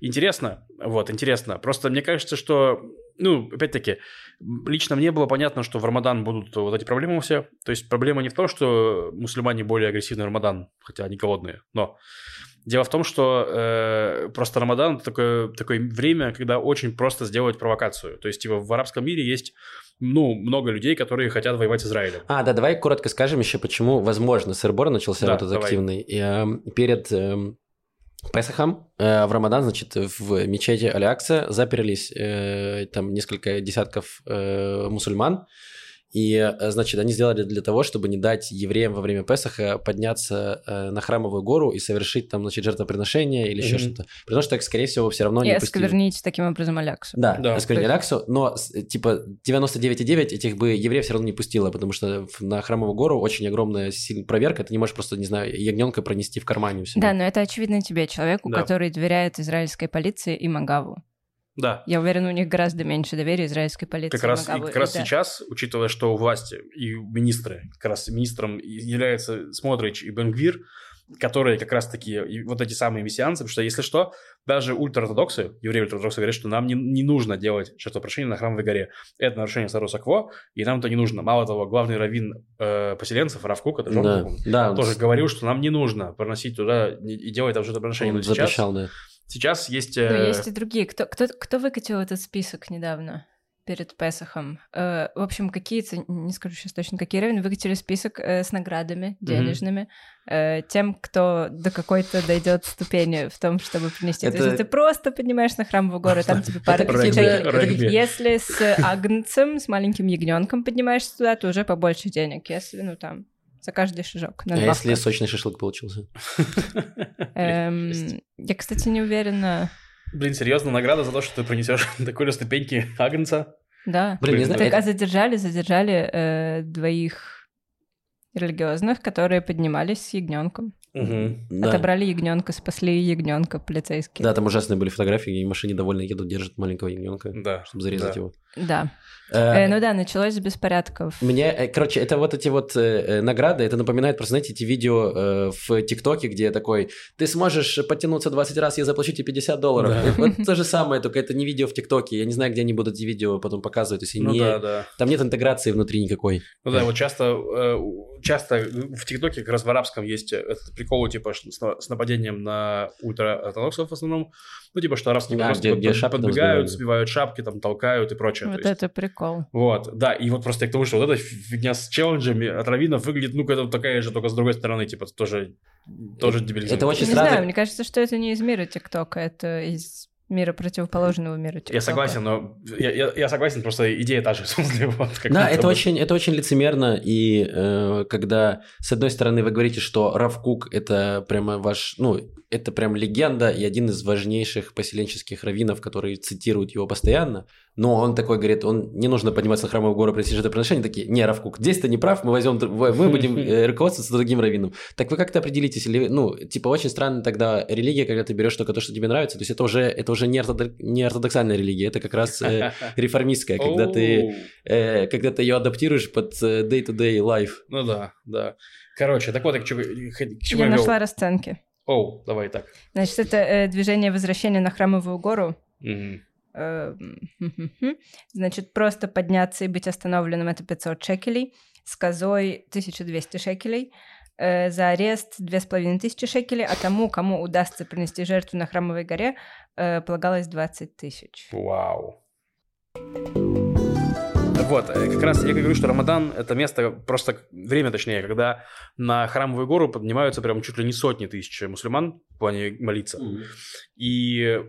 Интересно, вот, интересно. Просто мне кажется, что, ну, опять-таки, лично мне было понятно, что в Рамадан будут вот эти проблемы все. То есть проблема не в том, что мусульмане более агрессивны в Рамадан, хотя они голодные, но дело в том, что э, просто Рамадан это такое, такое время, когда очень просто сделать провокацию. То есть, типа, в арабском мире есть, ну, много людей, которые хотят воевать с Израилем. А, да, давай коротко скажем еще, почему, возможно, сырбор начался Да, вот этот давай. активный. И, эм, перед эм, Песахом э, в Рамадан, значит, в мечети Алякса заперлись э, там несколько десятков э, мусульман. И, э, значит, они сделали для того, чтобы не дать евреям во время Песаха подняться э, на храмовую гору и совершить там, значит, жертвоприношение или еще Мгм. что-то. Потому что их, скорее всего, все равно И не пустили. осквернить таким образом Аляксу. Да, Да. осквернили Аляксу, но с- типа 99,9 этих бы евреев все равно не пустило, потому что на Храмовую гору очень огромная сильная проверка, ты не можешь просто, не знаю, ягненка пронести в кармане. Всё. Да, но это очевидно тебе, человеку, Да. который доверяет израильской полиции и Магаву. Да. Я уверена, у них гораздо меньше доверия израильской полиции Как раз, как раз да. сейчас, учитывая, что у власти и министры, как раз министром являются Смотрич и Бенгвир, которые как раз таки вот эти самые мессианцы, потому что, если что, даже ультраортодоксы, евреи ультраортодоксы говорят, что нам не, не нужно делать жертвоприношение на храмовой горе. Это нарушение Саруса Кво, и нам это не нужно. Мало того, главный раввин э, поселенцев, Равкук, это же он, да, да, он тоже с- говорил, что нам не нужно проносить туда и и делать там жертвоприношение. он Но сейчас, запрещал, да. Сейчас есть... Но э, есть и другие. Кто, кто, кто выкатил этот список недавно? перед Песохом. Э, в общем, какие-то, не скажу сейчас точно, какие равны, выкатили список э, с наградами денежными э, тем, кто до какой-то дойдет ступени в том, чтобы принести. То Это- есть ты просто поднимаешь на храмовую гору, там тебе пара Регби. Если с агнцем, с маленьким ягненком поднимаешься туда, то уже побольше денег. Если, ну там, за каждый шажок. А если сочный шашлык получился? [LAUGHS] Эм, я, кстати, не уверена. Блин, серьезно, награда за то, что ты принесешь [LAUGHS] такой ступеньки Агнца? Да. Блин, не знаю. А задержали, задержали э, двоих религиозных, которые поднимались с ягненком. Да. Отобрали ягненка, спасли ягненка полицейские. Да, там ужасные были фотографии, где машине довольно едут, держат маленького ягненка, Да. чтобы зарезать Да. его. Да. Э, Э, ну да, началось с беспорядков. Мне, э, короче, это вот эти вот э, э, награды, это напоминает просто, знаете, эти видео э, в ТикТоке, где такой, ты сможешь подтянуться 20 раз, я заплачу тебе 50 долларов. Да. Вот то же самое, только это не видео в ТикТоке. Я не знаю, где они будут эти видео потом показывать. То есть Ну не- да, да. Там нет интеграции внутри никакой. Ну да, вот часто, э, часто в ТикТоке, как раз в арабском, есть этот прикол, типа, с, на- с нападением на ультраортодоксов в основном. Ну, типа, что арабские Да, просто где- под- где подбегают, сбивают. сбивают шапки, там, толкают и прочее. То Вот есть- это прикол. Вот, да, и вот просто я к тому, что вот эта фигня с челленджами от раввинов выглядит, ну, это такая же, только с другой стороны, типа, тоже, тоже дебилизм. это очень не странно. знаю, мне кажется, что это не из мира ТикТока, это из мира противоположного мира ТикТока. Я согласен, но я, я, я согласен, просто идея та же, [LAUGHS] в смысле, вот. как Да, это очень, это очень лицемерно, и э, когда, с одной стороны, вы говорите, что Раф Кук – это прямо ваш, ну, это прям легенда и один из важнейших поселенческих раввинов, которые цитируют его постоянно, но он такой говорит, он не нужно подниматься на храмовую гору, принести жертвоприношение, такие, не, Равкук, здесь ты не прав, мы возьмем, мы будем э, [LAUGHS] руководствоваться другим раввином. Так вы как-то определитесь, или, ну, типа, очень странно тогда религия, когда ты берешь только то, что тебе нравится, то есть это уже, это уже не, ортодок, не ортодоксальная религия, это как раз э, [LAUGHS] реформистская, когда ты, э, когда ты ее адаптируешь под э, day-to-day life. Ну да, да. Короче, так вот, к чему, к чему Я вел? нашла расценки. Оу, давай так. Значит, это э, движение возвращения на храмовую гору. Мгм. Э. [LAUGHS] Значит, просто подняться и быть остановленным это 500 шекелей, с козой 1200 шекелей, э, за арест 2500 шекелей, а тому, кому удастся принести жертву на храмовой горе, э, полагалось 20 тысяч. Вау. Вот, э, как раз я говорю, что Рамадан – это место, просто время точнее, когда на храмовую гору поднимаются прям чуть ли не сотни тысяч мусульман в плане молиться. И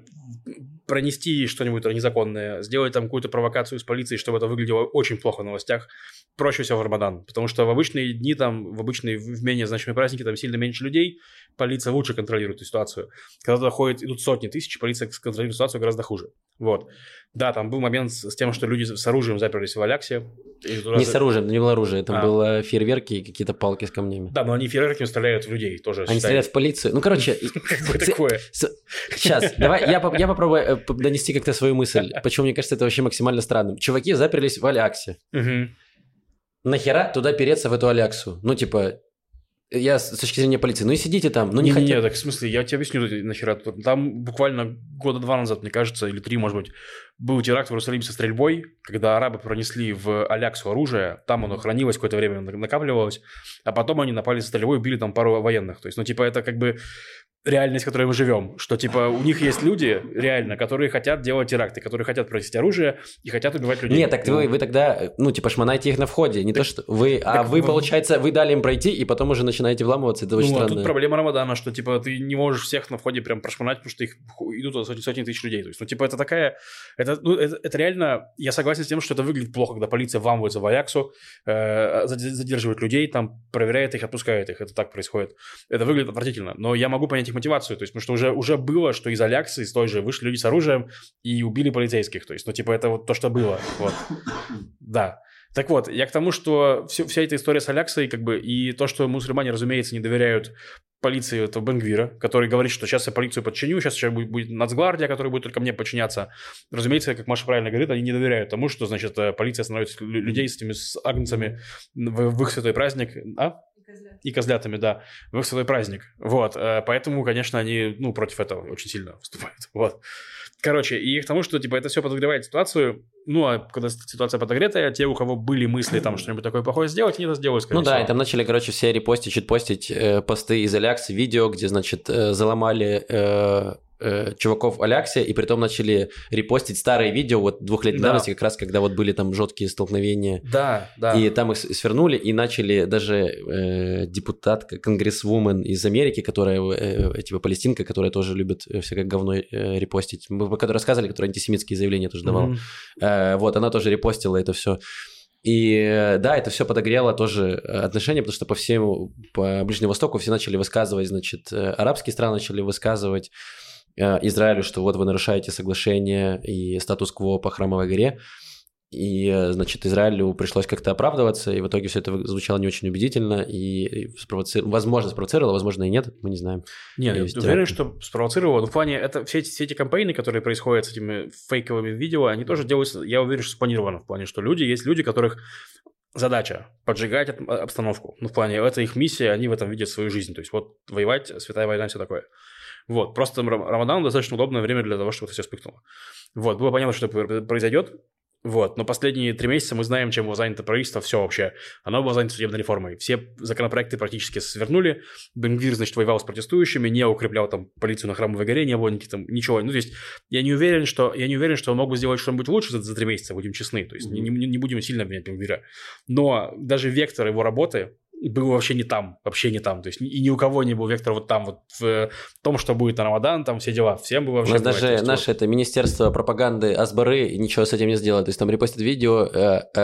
пронести что-нибудь незаконное, сделать там какую-то провокацию с полицией, чтобы это выглядело очень плохо в новостях, проще всего в Рамадан. Потому что в обычные дни, там, в обычные, в менее значимые праздники, там сильно меньше людей, полиция лучше контролирует эту ситуацию. Когда туда ходят, идут сотни тысяч, полиция контролирует ситуацию гораздо хуже. Вот. Да, там был момент с с тем, что люди с оружием заперлись в Аляксе. Не за- с оружием, не было оружия, там А. было фейерверки и какие-то палки с камнями. Да, но они фейерверками стреляют в людей тоже. Они стреляют в полицию. Ну, короче, [LAUGHS] Какое такое? Сейчас, давай я, поп- я попробую э, донести как-то свою мысль. [LAUGHS] Почему мне кажется это вообще максимально странным. Чуваки заперлись в Аляксе. Нахера туда переться в эту Аляксу? Ну, типа, я с точки зрения полиции, ну и сидите там, ну не Не, хотят. так в смысле, я тебе объясню нахера. Там буквально года два назад, мне кажется, или три, может быть, был теракт в Иерусалиме со стрельбой, когда арабы пронесли в Аляксу оружие, там оно хранилось какое-то время, накапливалось, а потом они напали со стрельбой и убили там пару военных. То есть, ну, типа, это как бы реальность, в которой мы живем, что, типа, у них есть люди, реально, которые хотят делать теракты, которые хотят произвести оружие и хотят убивать людей. Нет, так вы, вы тогда, ну, типа, шмонайте их на входе. Не то, что вы... А так вы, вы- получается, вы дали им пройти, и потом уже начинаете вламываться. Это очень ну, а странно. тут проблема Рамадана, что, типа, ты не можешь всех на входе прям прошмонать, потому что их идут сотни, сотни тысяч людей. То есть, ну, типа, это такая... Это, ну, это, это реально... Я согласен с тем, что это выглядит плохо, когда полиция вламывается в Аяксу, э, зад- задерживает людей, там, проверяет их, отпускает их. Это так происходит. Это выглядит отвратительно. Но я могу понять их мотивацию. То есть, потому что уже, уже было, что из Аляксы, из той же, вышли люди с оружием и убили полицейских. То есть, ну, типа, это вот то, что было. Вот. Да. Так вот, я к тому, что всё- вся эта история с Аляксой, как бы, и то, что мусульмане, разумеется, не доверяют полиции этого Бенгвира, который говорит, что сейчас я полицию подчиню, сейчас еще будет, будет нацгвардия, которая будет только мне подчиняться. Разумеется, как Маша правильно говорит, они не доверяют тому, что, значит, э, полиция становится лю- людей с этими с агнцами в, в их святой праздник. А? И козлятами, да, в их святой праздник. Вот, э, поэтому, конечно, они, ну, против этого очень сильно выступают. [LAUGHS] Вот. Короче, и к тому, что, типа, это все подогревает ситуацию. Ну, а когда ситуация подогретая, те, у кого были мысли там [CLEARS THROAT] что-нибудь такое плохое сделать, они это сделают, скорее Ну да, всего. и там начали, короче, все репостить, чит-постить э, посты из Аляксы, видео, где, значит, э, заломали э, э, чуваков Аляксе, и притом начали репостить старые видео, вот двухлетней Да. давности, как раз когда вот были там жесткие столкновения. Да, да. И там их свернули, и начали даже э, депутатка, конгрессвумен из Америки, которая, э, типа палестинка, которая тоже любит э, всякое говно э, репостить. Мы когда рассказывали, которая антисемитские заявления тоже давала. Мгм. Э, вот, она тоже репостила это все. И э, да, это все подогрело тоже э, отношения, потому что по всему, по Ближнему Востоку все начали высказывать, значит, э, арабские страны начали высказывать э, Израилю, что вот вы нарушаете соглашение и статус-кво по Храмовой горе. И, э, значит, Израилю пришлось как-то оправдываться, и в итоге все это звучало не очень убедительно, и спровоци- возможно, спровоцировало, возможно, и нет, мы не знаем. Нет, я уверен, что спровоцировало. Но в плане, это все эти, все эти кампейны, которые происходят с этими фейковыми видео, они тоже делаются, я уверен, что спланировано. В плане, что люди, есть люди, которых задача поджигать от- обстановку. Ну, в плане, это их миссия, они в этом видят свою жизнь. То есть, вот воевать, святая война, все такое. Вот, просто Рам- Рамадан достаточно удобное время для того, чтобы это все вспыхнуло. Вот, было понятно, что это произойдет. Вот, но последние три месяца мы знаем, чем было занято правительство, все вообще. Оно было занято судебной реформой. Все законопроекты практически свернули. Бенгвир, значит, воевал с протестующими, не укреплял там полицию на храмовой горе, не было никаких там ничего. Ну, то есть, я не уверен, что, я не уверен, что он мог бы сделать что-нибудь лучше за, за три месяца, будем честны. То есть, не, не- не будем сильно обвинять Бенгвира. Но даже вектор его работы был вообще не там, вообще не там. То есть, и ни у кого не был вектор вот там, вот в, том, что будет на Рамадан, там все дела. Всем было У вообще нас плевать. То даже есть, наше вот- это Министерство пропаганды Асбары и ничего с этим не сделает. То есть там репостит видео, э, э,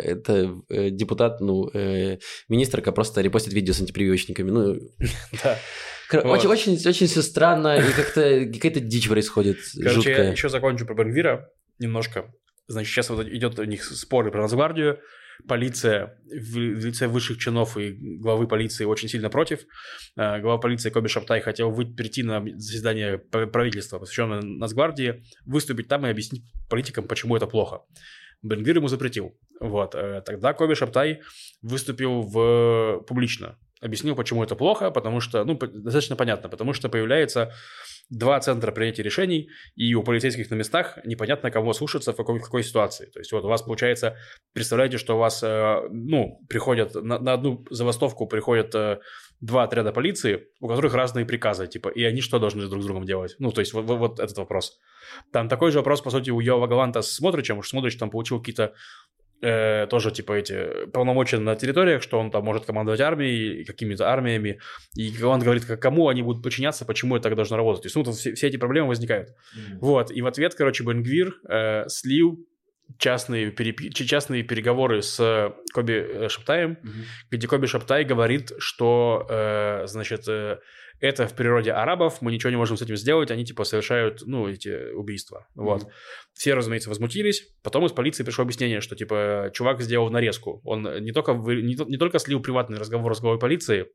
это э, депутат, ну, э, министрка просто репостит видео с антипрививочниками. Ну, [LAUGHS] Да. очень, очень, очень все странно и как-то какая-то дичь происходит Короче, я жуткая. еще закончу про Бенгвира немножко. Значит, сейчас вот идет у них споры про Нацгвардию, полиция в лице высших чинов и главы полиции очень сильно против. Э, глава полиции Коби Шаптай хотел прийти на заседание правительства, посвященное Нацгвардии, выступить там и объяснить политикам, почему это плохо. Бенгвир ему запретил. Вот. Э, тогда Коби Шаптай выступил в... публично. Объяснил, почему это плохо, потому что, ну, достаточно понятно, потому что появляется два центра принятия решений, и у полицейских на местах непонятно, кого слушаться в какой, в какой ситуации. То есть вот у вас получается, представляете, что у вас, э, ну, приходят, на, на одну забастовку приходят э, два отряда полиции, у которых разные приказы, типа, и они что должны друг с другом делать? Ну, то есть вот, вот, вот этот вопрос. Там такой же вопрос, по сути, у Йова Галанта с Смотричем, что Смотрич там получил какие-то э, тоже, типа, эти полномочия на территориях, что он там может командовать армией, какими-то армиями, и он говорит, кому они будут подчиняться, почему это так должно работать. То есть, ну, тут все, все эти проблемы возникают. Mm-hmm. Вот, и в ответ, короче, Бенгвир э, слил частные, перепи... частные переговоры с Коби э, Шаптаем, mm-hmm. где Коби Шаптай говорит, что, э, значит, э, это в природе арабов, мы ничего не можем с этим сделать, они типа совершают, ну, эти убийства. Mm-hmm. Вот. Все, разумеется, возмутились. Потом из полиции пришло объяснение, что типа чувак сделал нарезку. Он не только, не, не только слил приватный разговор с главой полиции,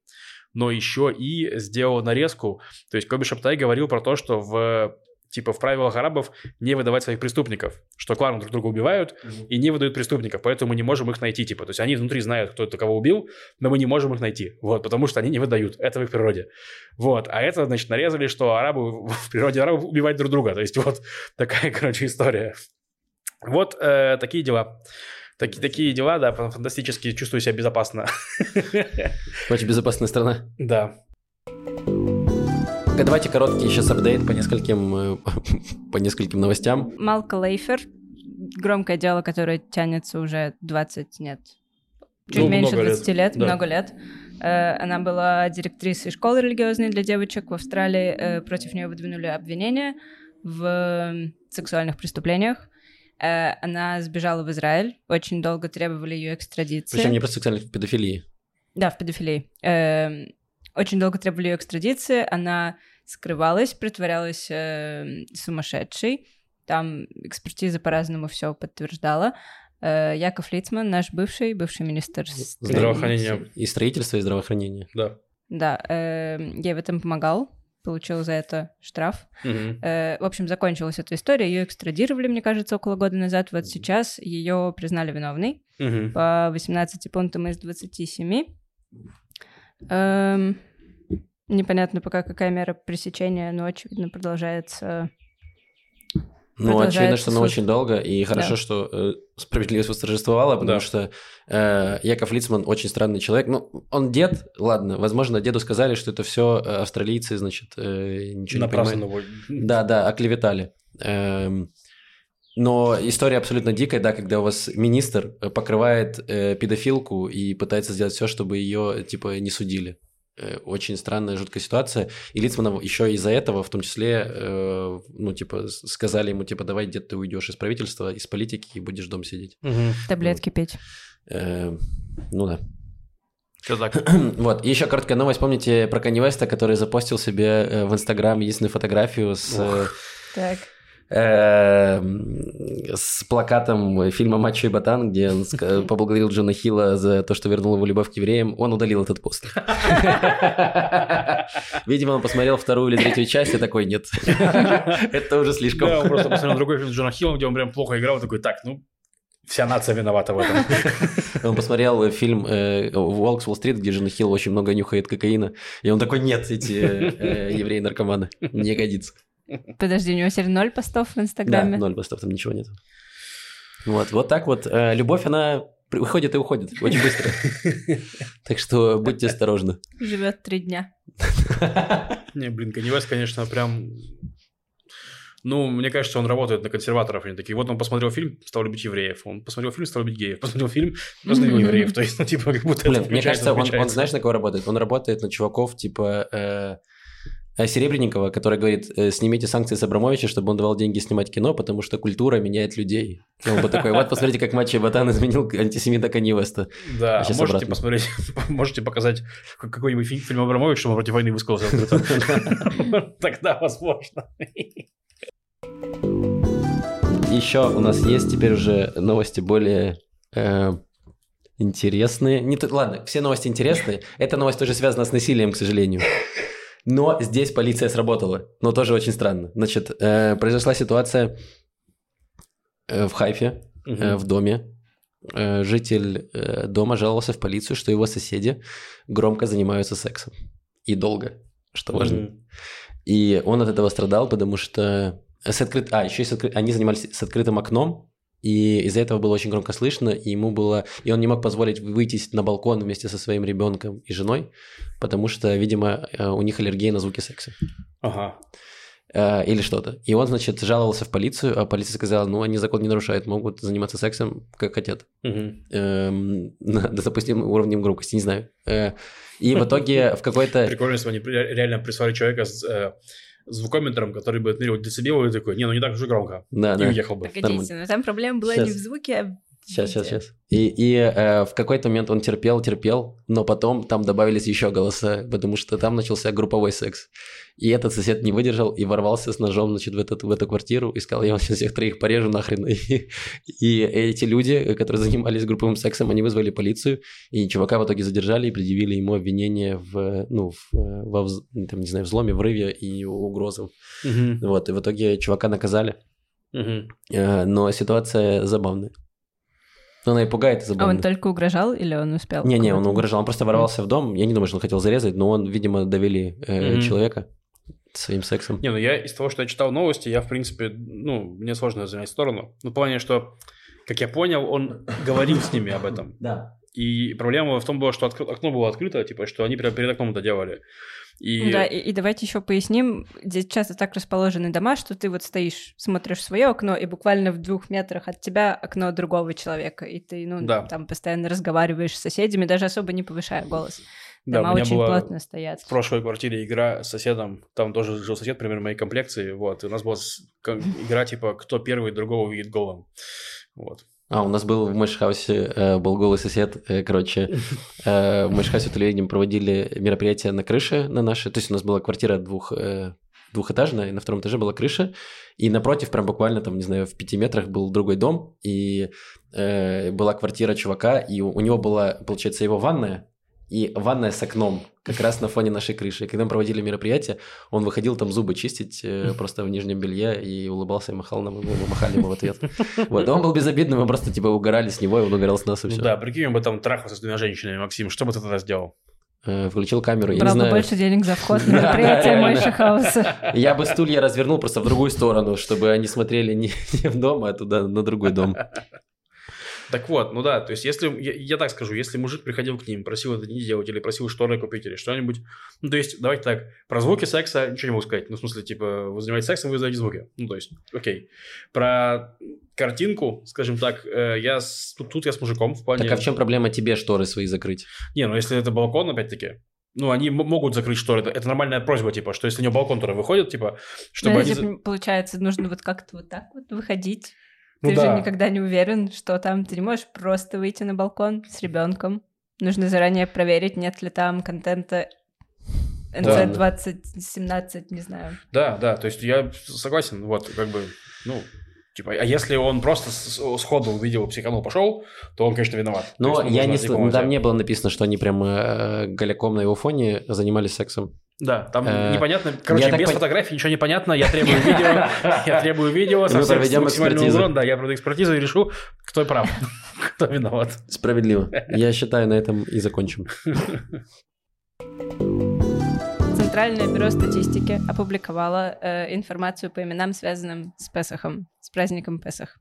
но еще и сделал нарезку. То есть Коби Шаптай говорил про то, что в типа в правилах арабов не выдавать своих преступников, что кланы друг друга убивают mm-hmm. и не выдают преступников, поэтому мы не можем их найти, типа, то есть они внутри знают, кто это кого убил, но мы не можем их найти, вот, потому что они не выдают, это в их природе, вот, а это, значит, нарезали, что арабы в природе арабов убивать друг друга, то есть вот [LAUGHS] такая, короче, история. Вот э, такие дела. Такие, такие дела, да, фантастически чувствую себя безопасно. [LAUGHS] Очень безопасная страна. Да. Давайте короткий сейчас апдейт по нескольким, э, [LAUGHS] по нескольким новостям. Малка Лейфер, громкое дело, которое тянется уже 20, нет, чуть ну, меньше 20 лет, лет да. много лет. Э, она была директрисой школы религиозной для девочек в Австралии. Э, против нее выдвинули обвинения в сексуальных преступлениях. Она сбежала в Израиль, очень долго требовали ее экстрадиции. Причем не просто сексуальной, в педофилии. Да, в педофилии. Очень долго требовали ее экстрадиции, она скрывалась, притворялась э, сумасшедшей. Там экспертиза по-разному все подтверждала. Э, Яков Лицман, наш бывший, бывший министр здравоохранения. И строительства, и здравоохранения. Да. Да, э, я в этом помогал, получил за это штраф. Угу. Э, в общем, закончилась эта история. Ее экстрадировали, мне кажется, около года назад. Вот сейчас ее признали виновной угу. по 18 пунктам из 27. Эм, непонятно пока, какая мера пресечения, но, очевидно, продолжается... Ну, очевидно, что она очень долго, и хорошо, да. что э, справедливость восторжествовала, потому да. что э, Яков Лицман очень странный человек. Ну, он дед, ладно, возможно, деду сказали, что это все э, австралийцы, значит, э, ничего Напрасно не понимают. Его... Да, да, оклеветали. Эм, но история абсолютно дикая, да, когда у вас министр покрывает э, педофилку и пытается сделать все, чтобы ее типа не судили. Э, очень странная, жуткая ситуация. И Лицманов еще из-за этого, в том числе, э, ну, типа, сказали ему, типа, давай, дед, ты уйдешь из правительства, из политики и будешь дома сидеть. Угу. Таблетки вот. пить. Э, ну да. Так. [CLEARS THROAT] вот, и еще короткая новость. Помните про Канни Веста, который запостил себе э, в Инстаграм единственную фотографию с... Так Эм, с плакатом фильма «Мачо и Ботан», где он [LAUGHS] поблагодарил Джона Хилла за то, что вернул его любовь к евреям, он удалил этот пост. [LAUGHS] Видимо, он посмотрел вторую или третью часть и такой, нет, [LAUGHS] это уже слишком. Да, он просто посмотрел другой фильм с Джона Хиллом, где он прям плохо играл, такой, так, ну, Вся нация виновата в этом. Он посмотрел фильм э, «Волк с Уолл-стрит», где Джона Хилл очень много нюхает кокаина. И он такой, нет, эти э, евреи-наркоманы, не годится. [LAUGHS] Подожди, у него теперь ноль постов в Инстаграме? Да, ноль постов, там ничего нет. Вот, вот так вот. Э, любовь, она выходит и уходит очень быстро. [LAUGHS] Так что будьте осторожны. Живет три дня. [LAUGHS] Не, блин, Канивес, конечно, прям... Ну, мне кажется, он работает на консерваторов. Они такие, вот он посмотрел фильм, стал любить евреев. Он посмотрел фильм, стал любить геев. Посмотрел фильм, посмотрел евреев. То есть, ну, типа, как будто Блин, мне кажется, он, он, знаешь, на кого работает? Он работает на чуваков, типа, Э, Серебренникова, который говорит, э, снимите санкции с Абрамовича, чтобы он давал деньги снимать кино, потому что культура меняет людей. И он бы такой, вот посмотрите, как Мачо Батан изменил антисемита Канье Веста. Да, а можете обратно. посмотреть, [LAUGHS] можете показать какой-нибудь фильм Абрамович, чтобы против войны высказался. [LAUGHS] Тогда возможно. еще у нас есть теперь уже новости более э, интересные. Не, ладно, все новости интересные. Эта новость тоже связана с насилием, к сожалению. Но здесь полиция сработала. Но тоже очень странно. Значит, э, произошла ситуация э, в Хайфе, э, в доме. Э, житель э, дома жаловался в полицию, что его соседи громко занимаются сексом. И долго, что важно. И он от этого страдал, потому что с открыт... а, еще и с откры- они занимались с открытым окном, и из-за этого было очень громко слышно, и ему было... И он не мог позволить выйти на балкон вместе со своим ребенком и женой, потому что, видимо, э, у них аллергия на звуки секса. Ага. Э, Или что-то. И он, значит, жаловался в полицию, а полиция сказала, ну, они закон не нарушают, могут заниматься сексом, как хотят. Эм, [LAUGHS] на- До допустимым уровнем громкости, не знаю. Э, И в итоге в какой-то... Прикольно, если они ре- реально прислали человека с звукометром, который бы отмерил децибелы и такой, не, ну не так уж и громко. Да, И да. уехал бы. Погодите, но там проблема была не Щас. в звуке, а Сейчас, сейчас, сейчас. И, и э, в какой-то момент он терпел, терпел, но потом там добавились еще голоса, потому что там начался групповой секс. И этот сосед не выдержал и ворвался с ножом, значит, в, этот, в эту квартиру и сказал, я вас сейчас всех троих порежу нахрен. [LAUGHS] И, и эти люди, которые занимались групповым сексом, они вызвали полицию, и чувака в итоге задержали и предъявили ему обвинение в, ну, в, э, во, там, не знаю, взломе, врыве и угрозам. Мгм. Вот, и в итоге чувака наказали. Э, Но ситуация забавная. Но она и пугает, и А он только угрожал или он успел? Не-не, он угрожал, он просто ворвался в дом. Я не думаю, что он хотел зарезать, но он, видимо, довели э, Мгм. человека своим сексом. Не, ну я из того, что я читал новости, я, в принципе, ну, мне сложно занять сторону. Ну, в плане, что, как я понял, он говорил с ними об этом. Да. И проблема в том была, что окно было открыто, типа, что они прямо перед окном это делали. И... Да, и, и давайте еще поясним, здесь часто так расположены дома, что ты вот стоишь, смотришь в свое окно, и буквально в двух метрах от тебя окно другого человека, и ты, ну, Да. там постоянно разговариваешь с соседями, даже особо не повышая голос. Да, Дома у меня очень была плотно стоят. в прошлой квартире игра с соседом, там тоже жил сосед, примерно моей комплекции, вот, и у нас была игра, типа, кто первый другого увидит голым, вот. А, у нас был в Мэшхаусе, э, был голый сосед, э, короче, э, в Мэшхаусе в Телевидении проводили мероприятие на крыше на нашей, то есть у нас была квартира двух, э, двухэтажная, и на втором этаже была крыша, и напротив, прям буквально там, не знаю, в пяти метрах был другой дом, и э, была квартира чувака, и у, у него была, получается, его ванная, и ванная с окном, как раз на фоне нашей крыши. И когда мы проводили мероприятие, он выходил там зубы чистить э, [LAUGHS] просто в нижнем белье и улыбался и махал нам, и мы махали ему в ответ. Вот, он был безобидным, мы просто типа угорали с него, и он угорал с нас и Ну все. да, прикинь, он бы там трахался с двумя женщинами, Максим, что бы ты тогда сделал? Э, Включил камеру, я не Брал бы знаю. больше денег за вход [LAUGHS] на мероприятие. Мойши Хауса. Я бы стулья развернул просто в другую сторону, чтобы они смотрели не, [LAUGHS] не в дом, а туда, на другой дом. Так вот, ну да, то есть если, я, я так скажу, если мужик приходил к ним, просил это не делать, или просил шторы купить, или что-нибудь, ну то есть, давайте так, про звуки секса ничего не могу сказать, ну в смысле, типа, вы занимаетесь сексом, вы издаете звуки, ну то есть, окей. Про картинку, скажем так, э, я с- тут, тут я с мужиком в плане... Так а в чем проблема тебе шторы свои закрыть? Не, ну если это балкон, опять-таки, ну, они м- могут закрыть шторы. Это, это нормальная просьба, типа, что если у него балкон, который выходит, типа, чтобы Ну, они... Получается, нужно вот как-то вот так вот выходить. Ну ты да. же никогда не уверен, что там. Ты не можешь просто выйти на балкон с ребенком. Нужно заранее проверить, нет ли там контента Да. NC2017, не знаю. Да, да, то есть я согласен, вот, как бы, ну, типа, а если он просто сходу увидел, психанул, пошел, то он, конечно, виноват. Но есть, ну, я не... от них сл- помогать. Там не было написано, что они прям э, голяком на его фоне занимались сексом. Да, там Э, непонятно, короче, без пон- фотографий ничего не понятно, я требую [LAUGHS] видео, я требую видео, со максимальным экспертизу. углом, да, я проведу экспертизу и решу, кто прав, [LAUGHS] кто виноват. Справедливо. [LAUGHS] Я считаю, на этом и закончим. Центральное бюро статистики опубликовало э, информацию по именам, связанным с Песохом, с праздником Песах.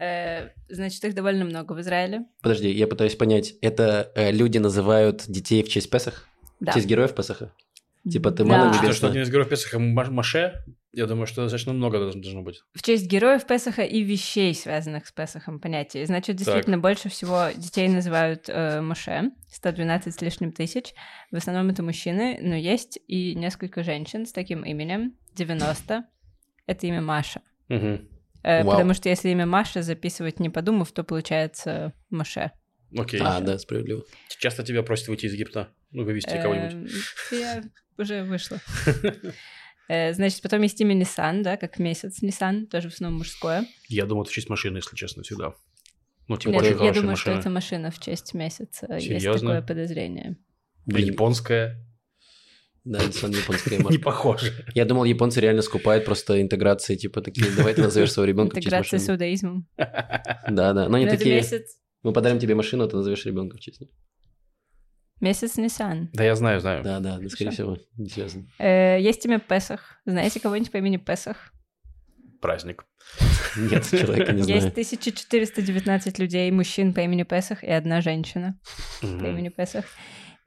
Э, значит, их довольно много в Израиле. Подожди, я пытаюсь понять, это э, люди называют детей в честь Песах? Да. В честь героев Песаха? Типа ты Да. небесная. что один из героев Песаха Ма- Маше, я думаю, что достаточно много должно быть. В честь героев Песаха и вещей, связанных с Песахом, понятие. Значит, действительно, больше всего детей называют э, Моше, 112 с лишним тысяч. В основном это мужчины, но есть и несколько женщин с таким именем, 90. Это имя Маша. Мгм. Э, Вау. потому что если имя Маша записывать не подумав, то получается Моше. Окей. А, да, справедливо. Часто тебя просят выйти из Египта, ну, вывести кого-нибудь. Уже вышла. [LAUGHS] Э, значит, потом есть имя Nissan, да, как месяц Nissan, тоже в основном мужское. Я думал, это в честь машины, если честно, всегда. Ну, типа, Нет, очень я думаю, машина. что это машина в честь месяца. Есть Серьезно? такое подозрение. А японская. Да, Nissan японская [LAUGHS] Не марка. похоже. Я думал, японцы реально скупают просто интеграции, типа такие, давай ты назовешь своего ребенка в честь Интеграция с машины. иудаизмом. [LAUGHS] Да, да. Но они такие, мы подарим тебе машину, а ты назовешь ребенка в честь. Месяц Nissan. Да, я знаю, знаю. Да, да, да, скорее всего, не связано. Э, есть имя Песах. Знаете кого-нибудь по имени Песах? Праздник. Нет, человека не Есть знаю. 1419 людей, мужчин по имени Песах и одна женщина по имени Песах.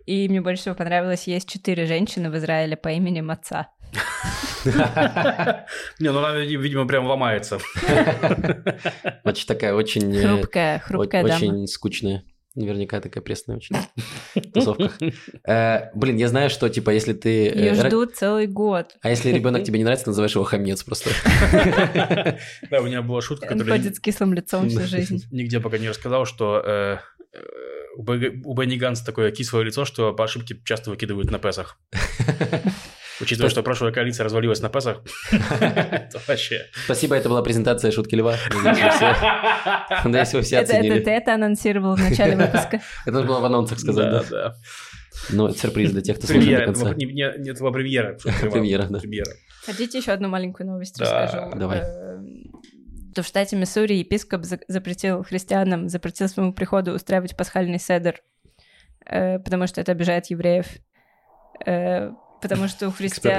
И мне больше всего понравилось, есть четыре женщины в Израиле по имени Маца. Не, ну она, видимо, прям ломается. [LAUGHS] Очень такая, очень... э, Хрупкая, хрупкая. Очень скучная. Наверняка такая пресная очень. [LAUGHS] Тусовка. Э, Блин, я знаю, что, типа, если ты... э, Ее ра- ждут целый год. А если ребенок тебе не нравится, называешь его хамец просто. [LAUGHS] Да, у меня была шутка, которая ходит с кислым лицом всю жизнь. [LAUGHS] нигде пока не рассказал, что э, э, у Бенни Ганса такое кислое лицо, что по ошибке часто выкидывают на Песах. Учитывая, что прошлая коалиция развалилась на Песах, [LAUGHS] это вообще... Спасибо, это была презентация шутки льва. [LAUGHS] Надеюсь, вы все- все Это, это оценили. ты это анонсировал в начале [LAUGHS] выпуска. Это нужно было в анонсах сказать, да? да. Ну, это сюрприз для тех, кто слушает до конца. была- не- не- не, это была премьера. Премьера, да. Хотите еще одну маленькую новость расскажу? Давай. Э, То в штате Миссури епископ за- запретил христианам, запретил своему приходу устраивать пасхальный седер, э, потому что это обижает евреев. Потому что у христиан...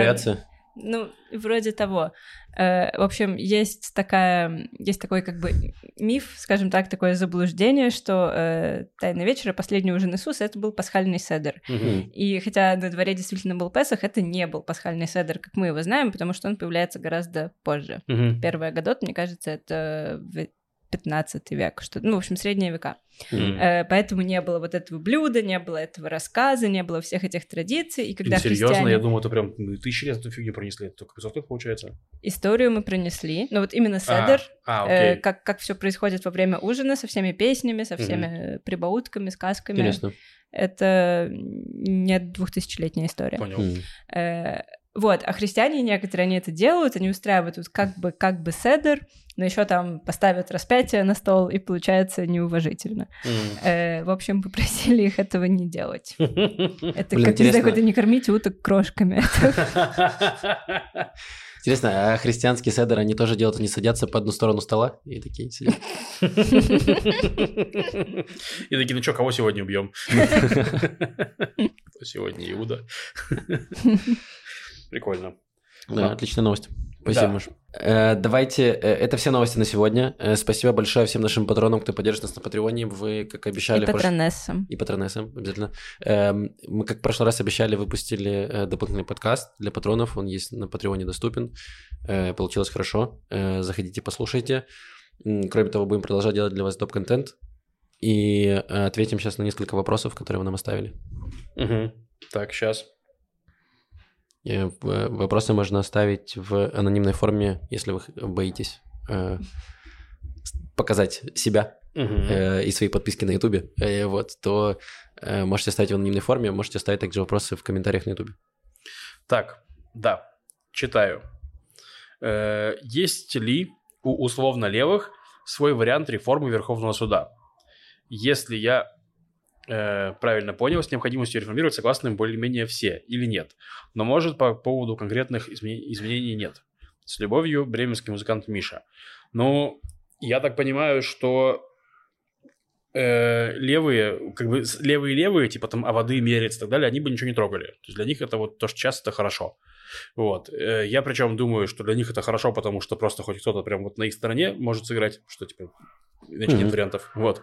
Ну, вроде того. Э, В общем, есть такая, есть такой как бы миф, скажем так, такое заблуждение, что э, Тайна вечера, последний ужин Иисуса, это был пасхальный седер. Мгм. И хотя на дворе действительно был Песах, это не был пасхальный седер, как мы его знаем, потому что он появляется гораздо позже. Мгм. Первый Гадот, мне кажется, это в 15 век, что, ну, в общем, средние века. Э, поэтому не было вот этого блюда, не было этого рассказа, не было всех этих традиций. И когда Блин, Серьезно, христиане... я думаю, это прям ну, тысячи лет эту фигню пронесли. Это только 500 лет получается. Историю мы пронесли, но вот именно седер, А, э, окей. как, как все происходит во время ужина, со всеми песнями, со всеми э, прибаутками, сказками, Интересно. это не двухтысячелетняя история. Понял. Мгм. Э, вот, а христиане некоторые они это делают, они устраивают вот как бы как бы седер, но еще там поставят распятие на стол, и получается неуважительно. Э, в общем, попросили их этого не делать. [LAUGHS] Это как, не знаю, не кормите уток крошками. Интересно, а христианские седеры, они тоже делают, они садятся по одну сторону стола и такие сидят. И такие, ну что, кого сегодня убьем? [LAUGHS] Кто сегодня Иуда? [LAUGHS] Прикольно. Да, Да. отличная новость. Спасибо, Да. Маш. Э, Давайте, э, это все новости на сегодня. Э, Спасибо большое всем нашим патронам, кто поддержит нас на Патреоне. Вы, как обещали... И в прош- патронессам. И патронессам, обязательно. Эм, Мы, как в прошлый раз обещали, выпустили дополнительный подкаст для патронов. Он есть на Патреоне доступен. Получилось хорошо. Заходите, послушайте. Кроме того, будем продолжать делать для вас доп-контент. И э, ответим сейчас на несколько вопросов, которые вы нам оставили. Мгм. Так, сейчас. Э, Вопросы можно оставить в анонимной форме, если вы боитесь э, показать себя э, и свои подписки на Ютубе, вот, то можете оставить в анонимной форме, можете оставить также вопросы в комментариях на Ютубе. Так, да, читаю. Есть ли у условно левых свой вариант реформы Верховного суда? Если я э, правильно понял, с необходимостью реформировать согласны более-менее все или нет? Но может по поводу конкретных изме- изменений нет. С любовью, бременский музыкант Миша. Ну, я так понимаю, что э, левые, как бы с- левые-левые, типа там а воды меряется и так далее, они бы ничего не трогали. То есть для них это вот то, что сейчас это хорошо. Вот. Э, Я причем думаю, что для них это хорошо, потому что просто хоть кто-то прям вот на их стороне может сыграть, что типа иначе Мгм. нет вариантов. Вот.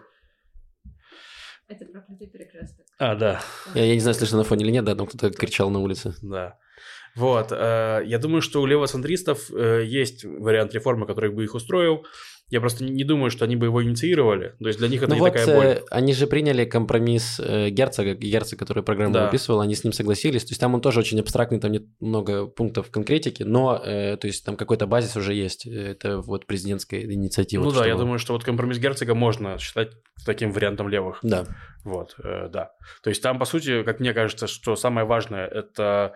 Это проклятый перекресток. А, да. Я, я не знаю, слышно на фоне или нет, да, там кто-то кричал на улице. Да. Вот. э, Я думаю, что у левоцентристов э, есть вариант реформы, который бы их устроил. Я просто не думаю, что они бы его инициировали. То есть для них это Ну не вот, такая боль. э, они же приняли компромисс э, Герцога, Герцог, который программу Да. выписывал, они с ним согласились. То есть там он тоже очень абстрактный, там нет много пунктов конкретики, но э, то есть там какой-то базис уже есть. Это вот президентская инициатива. Ну да, я думаю, что вот компромисс Герцога можно считать таким вариантом левых. Да. Вот, э, да. То есть там, по сути, как мне кажется, что самое важное – это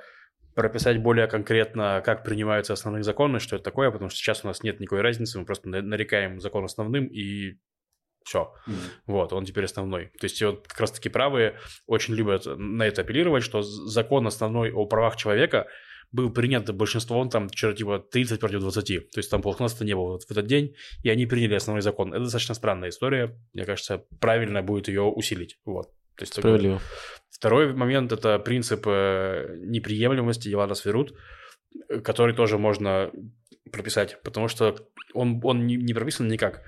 прописать более конкретно, как принимаются основные законы, что это такое, потому что сейчас у нас нет никакой разницы, мы просто нарекаем закон основным и все. Mm-hmm. Вот, он теперь основной. То есть вот как раз-таки правые очень любят на это апеллировать, что закон основной о правах человека был принят большинством там вчера типа 30 против 20. То есть там полкносства не было вот в этот день, и они приняли основной закон. Это достаточно странная история. Мне кажется, правильно будет ее усилить. Вот. То есть, Справедливо. Второй момент – это принцип э, неприемлемости Елана Сверут, который тоже можно прописать, потому что он, он не, не прописан никак.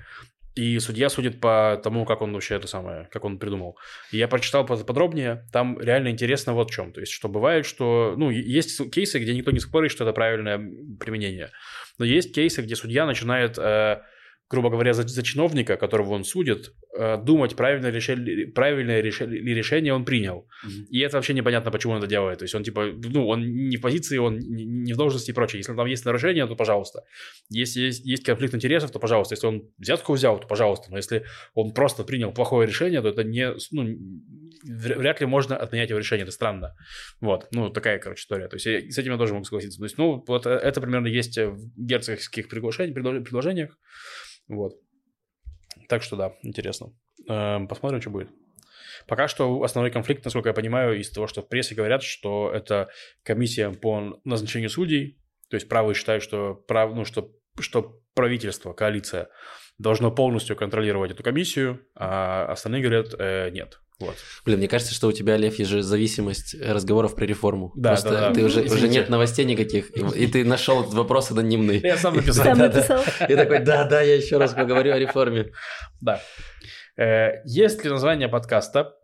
И судья судит по тому, как он вообще это самое, как он придумал. И я прочитал подробнее, там реально интересно вот в чем. То есть, что бывает, что, ну, есть кейсы, где никто не спорит, что это правильное применение. Но есть кейсы, где судья начинает э, грубо говоря, за, за чиновника, которого он судит, э, думать, правильное, решение, правильное решение, ли решение он принял. Mm-hmm. И это вообще непонятно, почему он это делает. То есть он типа, ну, он не в позиции, он не, не в должности и прочее. Если там есть нарушение, то пожалуйста. Если есть, есть конфликт интересов, то пожалуйста. Если он взятку взял, то пожалуйста. Но если он просто принял плохое решение, то это не, ну, вряд ли можно отменять его решение. Это странно. Вот. Ну, такая, короче, история. То есть я, с этим я тоже могу согласиться. То есть, ну, вот э, это примерно есть в герцогских приглашениях, предложениях. Вот. Так что да, интересно. Эм, посмотрим, что будет. Пока что основной конфликт, насколько я понимаю, из того, что в прессе говорят, что это комиссия по назначению судей, то есть правые считают, что, прав, ну, что, что правительство, коалиция должно полностью контролировать эту комиссию, а остальные говорят, э, нет, вот. Блин, мне кажется, что у тебя, Лев, есть же зависимость разговоров про реформу. Да, Просто да, да. ты уже, уже нет новостей никаких, и, и ты нашел вопросы анонимные. Я сам написал. Сам написал. И такой, да-да, я еще раз поговорю о реформе. Да. Э, есть ли название подкаста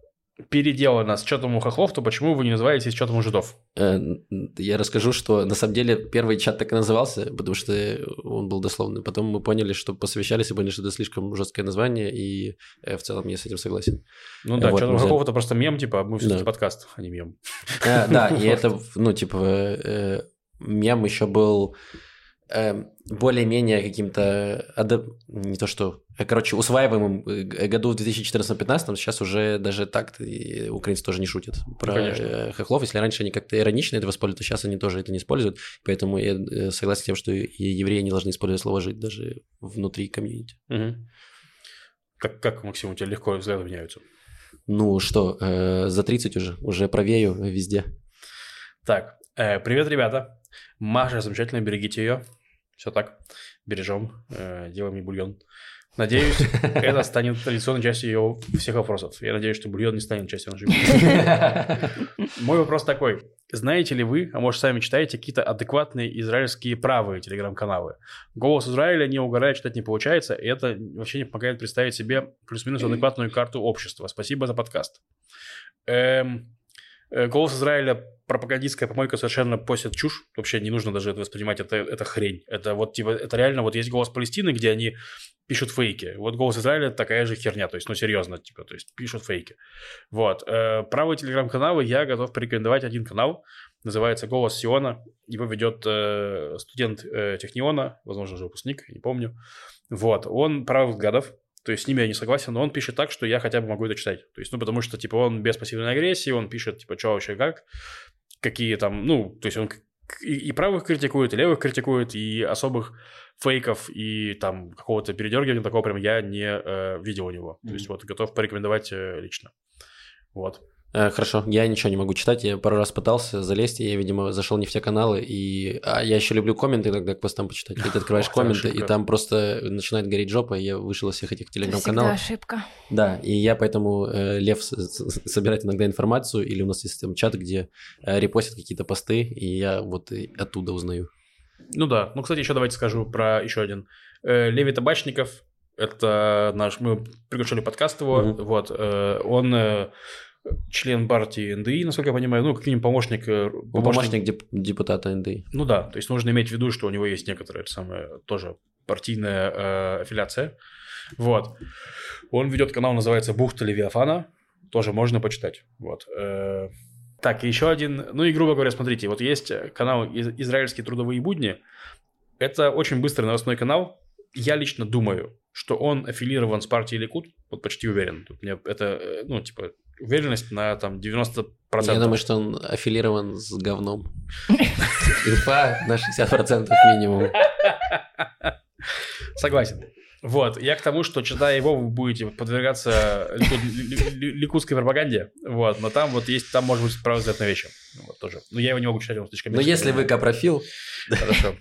переделано с чатом у хохлов, то почему вы не называете с чатом у жидов? Э, я расскажу, что на самом деле первый чат так и назывался, потому что он был дословный. Потом мы поняли, что посовещались и поняли, что это слишком жесткое название, и э, в целом я с этим согласен. Ну да, вот, чат у хохлов это просто мем, типа мы все-таки да. подкаст, а не мем. А, да, [LAUGHS] и это, ну, типа, э, мем еще был Эм, более-менее каким-то, не то что, э, короче, усваиваемым э, году в 2014-2015, сейчас уже даже так украинцы тоже не шутят про ну, хохлов. Если раньше они как-то иронично это воспользовали, то сейчас они тоже это не используют. Поэтому я э, согласен с тем, что и евреи не должны использовать слово «жить» даже внутри комьюнити. Угу. Как, как, Максим, у тебя легко взгляды меняются? Ну что, э, за 30 уже, уже правею везде. Так, э, привет, ребята. Маша замечательно, берегите ее. Все так, бережем, э, делаем ей бульон. Надеюсь, [LAUGHS] это станет традиционной частью ее всех вопросов. Я надеюсь, что бульон не станет частью нашей жизни. [LAUGHS] Мой вопрос такой. Знаете ли вы, а может сами читаете, какие-то адекватные израильские правые телеграм-каналы? «Голос Израиля» не угорает, читать не получается, и это вообще не помогает представить себе плюс-минус [LAUGHS] адекватную карту общества. Спасибо за подкаст. Эм, Голос Израиля пропагандистская помойка совершенно постит чушь. Вообще не нужно даже это воспринимать, это, это хрень. Это вот типа, это реально, вот есть голос Палестины, где они пишут фейки. Вот голос Израиля такая же херня, то есть, ну, серьезно, типа, то есть, пишут фейки. Вот. Э, правые телеграм-каналы я готов порекомендовать один канал, называется «Голос Сиона». Его ведет э, студент э, Техниона, возможно, уже выпускник, не помню. Вот. Он правых взглядов, то есть с ними я не согласен, но он пишет так, что я хотя бы могу это читать. То есть, ну, потому что, типа, он без пассивной агрессии, он пишет, типа, что вообще как, какие там, ну, то есть он и, и правых критикует, и левых критикует, и особых фейков и там какого-то передергивания такого прям я не э, видел у него. Mm-hmm. То есть вот готов порекомендовать э, лично. Вот. Э, хорошо, я ничего не могу читать, я пару раз пытался залезть, и я, видимо, зашел не в те каналы, и а я еще люблю комменты иногда к постам почитать, и ты открываешь [LAUGHS] комменты, и там просто начинает гореть жопа, и я вышел из всех этих телеграм-каналов. Это ошибка. Да, и я поэтому, э, Лев собирает иногда информацию, или у нас есть там чат, где э, репостят какие-то посты, и я вот оттуда узнаю. Ну да, ну, кстати, еще давайте скажу про еще один. Э, Леви Табачников, это наш, мы приглашали подкаст его, mm-hmm. вот, э, он... Э, член партии НДИ, насколько я понимаю, ну, как минимум помощник... Э, помощник, помощник деп- депутата НДИ. Ну да, то есть нужно иметь в виду, что у него есть некоторая самая тоже партийная э, аффилиация. Вот. Он ведет канал, называется «Бухта Левиафана», тоже можно почитать. Вот. Э, так, еще один, ну и грубо говоря, смотрите, вот есть канал «Израильские трудовые будни», это очень быстрый новостной канал, я лично думаю, что он аффилирован с партией Ликут, вот почти уверен. Тут мне это, э, ну, типа, уверенность на там 90%. Я думаю, что он аффилирован с говном. [LAUGHS] Инфа на 60% минимум. Согласен. Вот, я к тому, что читая его, вы будете подвергаться ликутской пропаганде, вот, но там вот есть, там может быть право взгляд на вещи, вот, тоже. Но я его не могу читать, он слишком... Но если вы капрофил... Хорошо.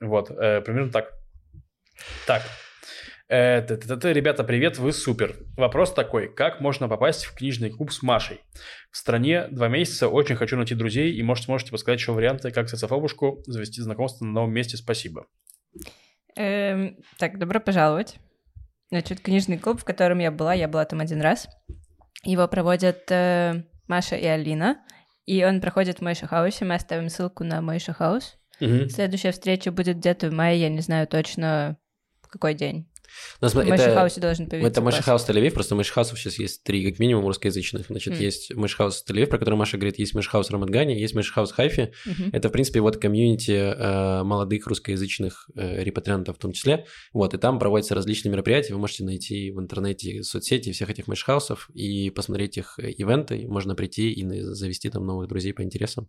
Вот, э, примерно так. Так, ребята, привет, вы супер. Вопрос такой, как можно попасть в книжный клуб с Машей? В стране два месяца, очень хочу найти друзей, и может сможете подсказать еще варианты, как социофобушку завести знакомство на новом месте, спасибо. Эм, так, добро пожаловать. Значит, книжный клуб, в котором я была, я была там один раз. Его проводят э, Маша и Алина, и он проходит в Мойша Хаусе. Мы оставим ссылку на Мойша Хаус. Угу. Следующая встреча будет где-то в мае, я не знаю точно в какой день. Но, смотри, в Мэшхаусе должен появиться Это Мэшхаус Тель-Авив, просто Мэшхаусов сейчас есть три, как минимум, русскоязычных. Значит, mm. есть Мэшхаус Тель-Авив, про который Маша говорит, есть Мэшхаус Рамадгане, есть Мэшхаус Хайфи. Mm-hmm. Это, в принципе, вот комьюнити э, молодых русскоязычных э, репатриантов в том числе. Вот, и там проводятся различные мероприятия, вы можете найти в интернете соцсети всех этих Мэшхаусов и посмотреть их э, ивенты, можно прийти и завести там новых друзей по интересам.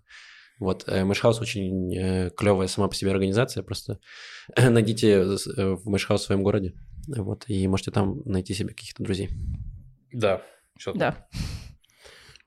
Вот, Мэшхаус очень э, клевая сама по себе организация, просто [CLEARS THROAT] найдите э, в Мэшхаус в своем городе, вот, и можете там найти себе каких-то друзей. Да, все. Да.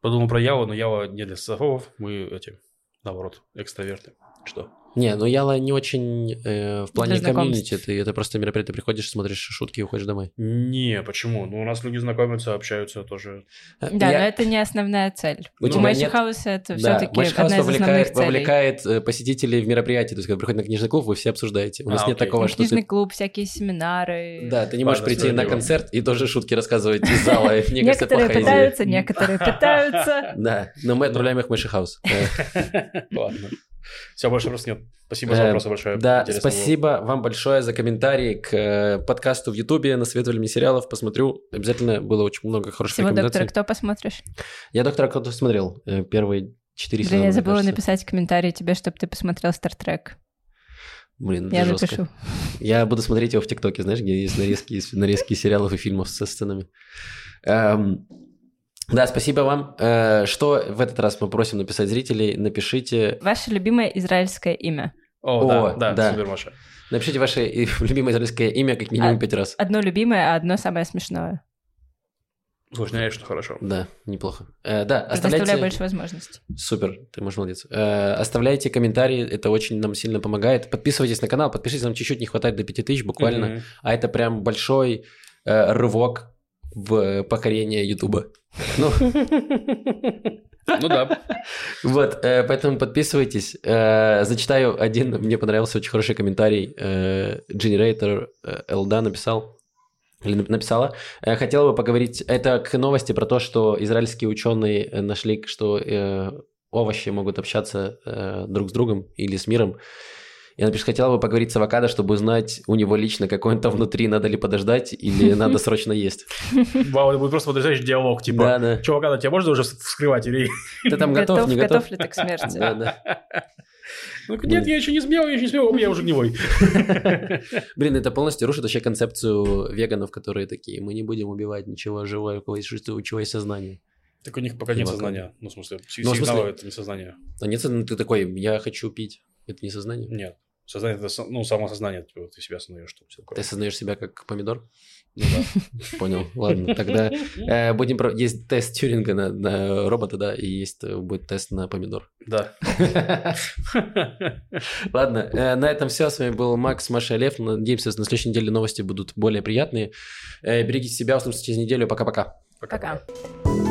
Подумал про Яллу, но Ялла не для социофобов, мы эти, наоборот, экстраверты. Что? Не, ну Ялла не очень э, в плане комьюнити. Ты, это просто мероприятие, ты приходишь, смотришь шутки и уходишь домой. Не, почему? Ну, у нас люди знакомятся, общаются тоже. Э, да, Я... но это не основная цель. У тебя нет... Хаус это да, все-таки одна из вовлекает, целей. вовлекает э, посетителей в мероприятие. То есть, когда приходят на книжный клуб, вы все обсуждаете. У нас а, нет окей. такого, что Книжный ты... клуб, всякие семинары. Да, ты не можешь прийти на концерт и тоже шутки рассказывать из зала. [LAUGHS] Некоторые пытаются, некоторые [LAUGHS] пытаются. Да, но мы отправляем их в Мэши Хаус. [LAUGHS] Ладно. Все, больше вопросов нет. Спасибо за э, вопросы большое. Да, спасибо было. вам большое за комментарии к э, подкасту в Ютубе. Насоветовали мне сериалов, посмотрю. Обязательно было очень много хороших Всего рекомендаций. «Доктора Кто» посмотришь? Я «Доктора Кто» смотрел. Э, первые четыре сезона. я забыла написать комментарий тебе, чтобы ты посмотрел «Стартрек». Блин, Я жестко. напишу. Я буду смотреть его в ТикТоке, знаешь, где есть нарезки, нарезки сериалов и фильмов со сценами. Эм, да, спасибо вам. Э, что в этот раз мы просим написать зрителей? Напишите... Ваше любимое израильское имя. О, О да, да, да, супер, Маша. Напишите ваше [LAUGHS] любимое израильское имя как минимум а, пять раз. Одно любимое, а одно самое смешное. Усложняешь, что хорошо. Да, неплохо. Э, да, оставляйте... больше возможностей. Супер, ты можешь молодец. Э, оставляйте комментарии, это очень нам сильно помогает. Подписывайтесь на канал, подпишитесь, нам чуть-уть не хватает до 5000 буквально. Mm-hmm. А это прям большой э, рывок в покорение Ютуба. Ну, [LAUGHS] ну да. Вот, э, поэтому подписывайтесь. Э, зачитаю один, мне понравился очень хороший комментарий. Э, Generator Элда написал, или написала. Хотела бы поговорить, это к новости про то, что израильские ученые нашли, что овощи могут общаться друг с другом или с миром. Я, например, хотела бы поговорить с авокадо, чтобы узнать у него лично, какой он там внутри, надо ли подождать или [LAUGHS] надо срочно есть. Вау, это будет просто потрясающий диалог, типа, да, да. что, авокадо, тебя можно уже вскрывать или... [LAUGHS] Ты там готов, не готов? Готов ли ты к смерти? [LAUGHS] Да, да. Ну, нет, я еще не смел, я еще не смел, я уже гневой. Блин, это полностью рушит вообще концепцию веганов, которые такие, мы не будем убивать ничего живое, у кого есть, у чего есть сознание. Так у них пока нет сознания. Ну, в смысле, ну, сигналы это не сознание. А нет, ты такой, я хочу пить. Это не сознание? Нет. Сознание это ну, само сознание, типа, ты себя осознаешь, что все такое. Ты осознаешь себя как помидор? Ну да. [LAUGHS] Понял. Ладно, тогда э, будем про... Есть тест Тюринга на, на робота, да, и есть э, будет тест на помидор. Да. [LAUGHS] Ладно, э, на этом все. С вами был Макс, Маша и Лев. Надеемся, на следующей неделе новости будут более приятные. Э, берегите себя, услышимся через неделю. Пока-пока. Пока. -пока. Пока.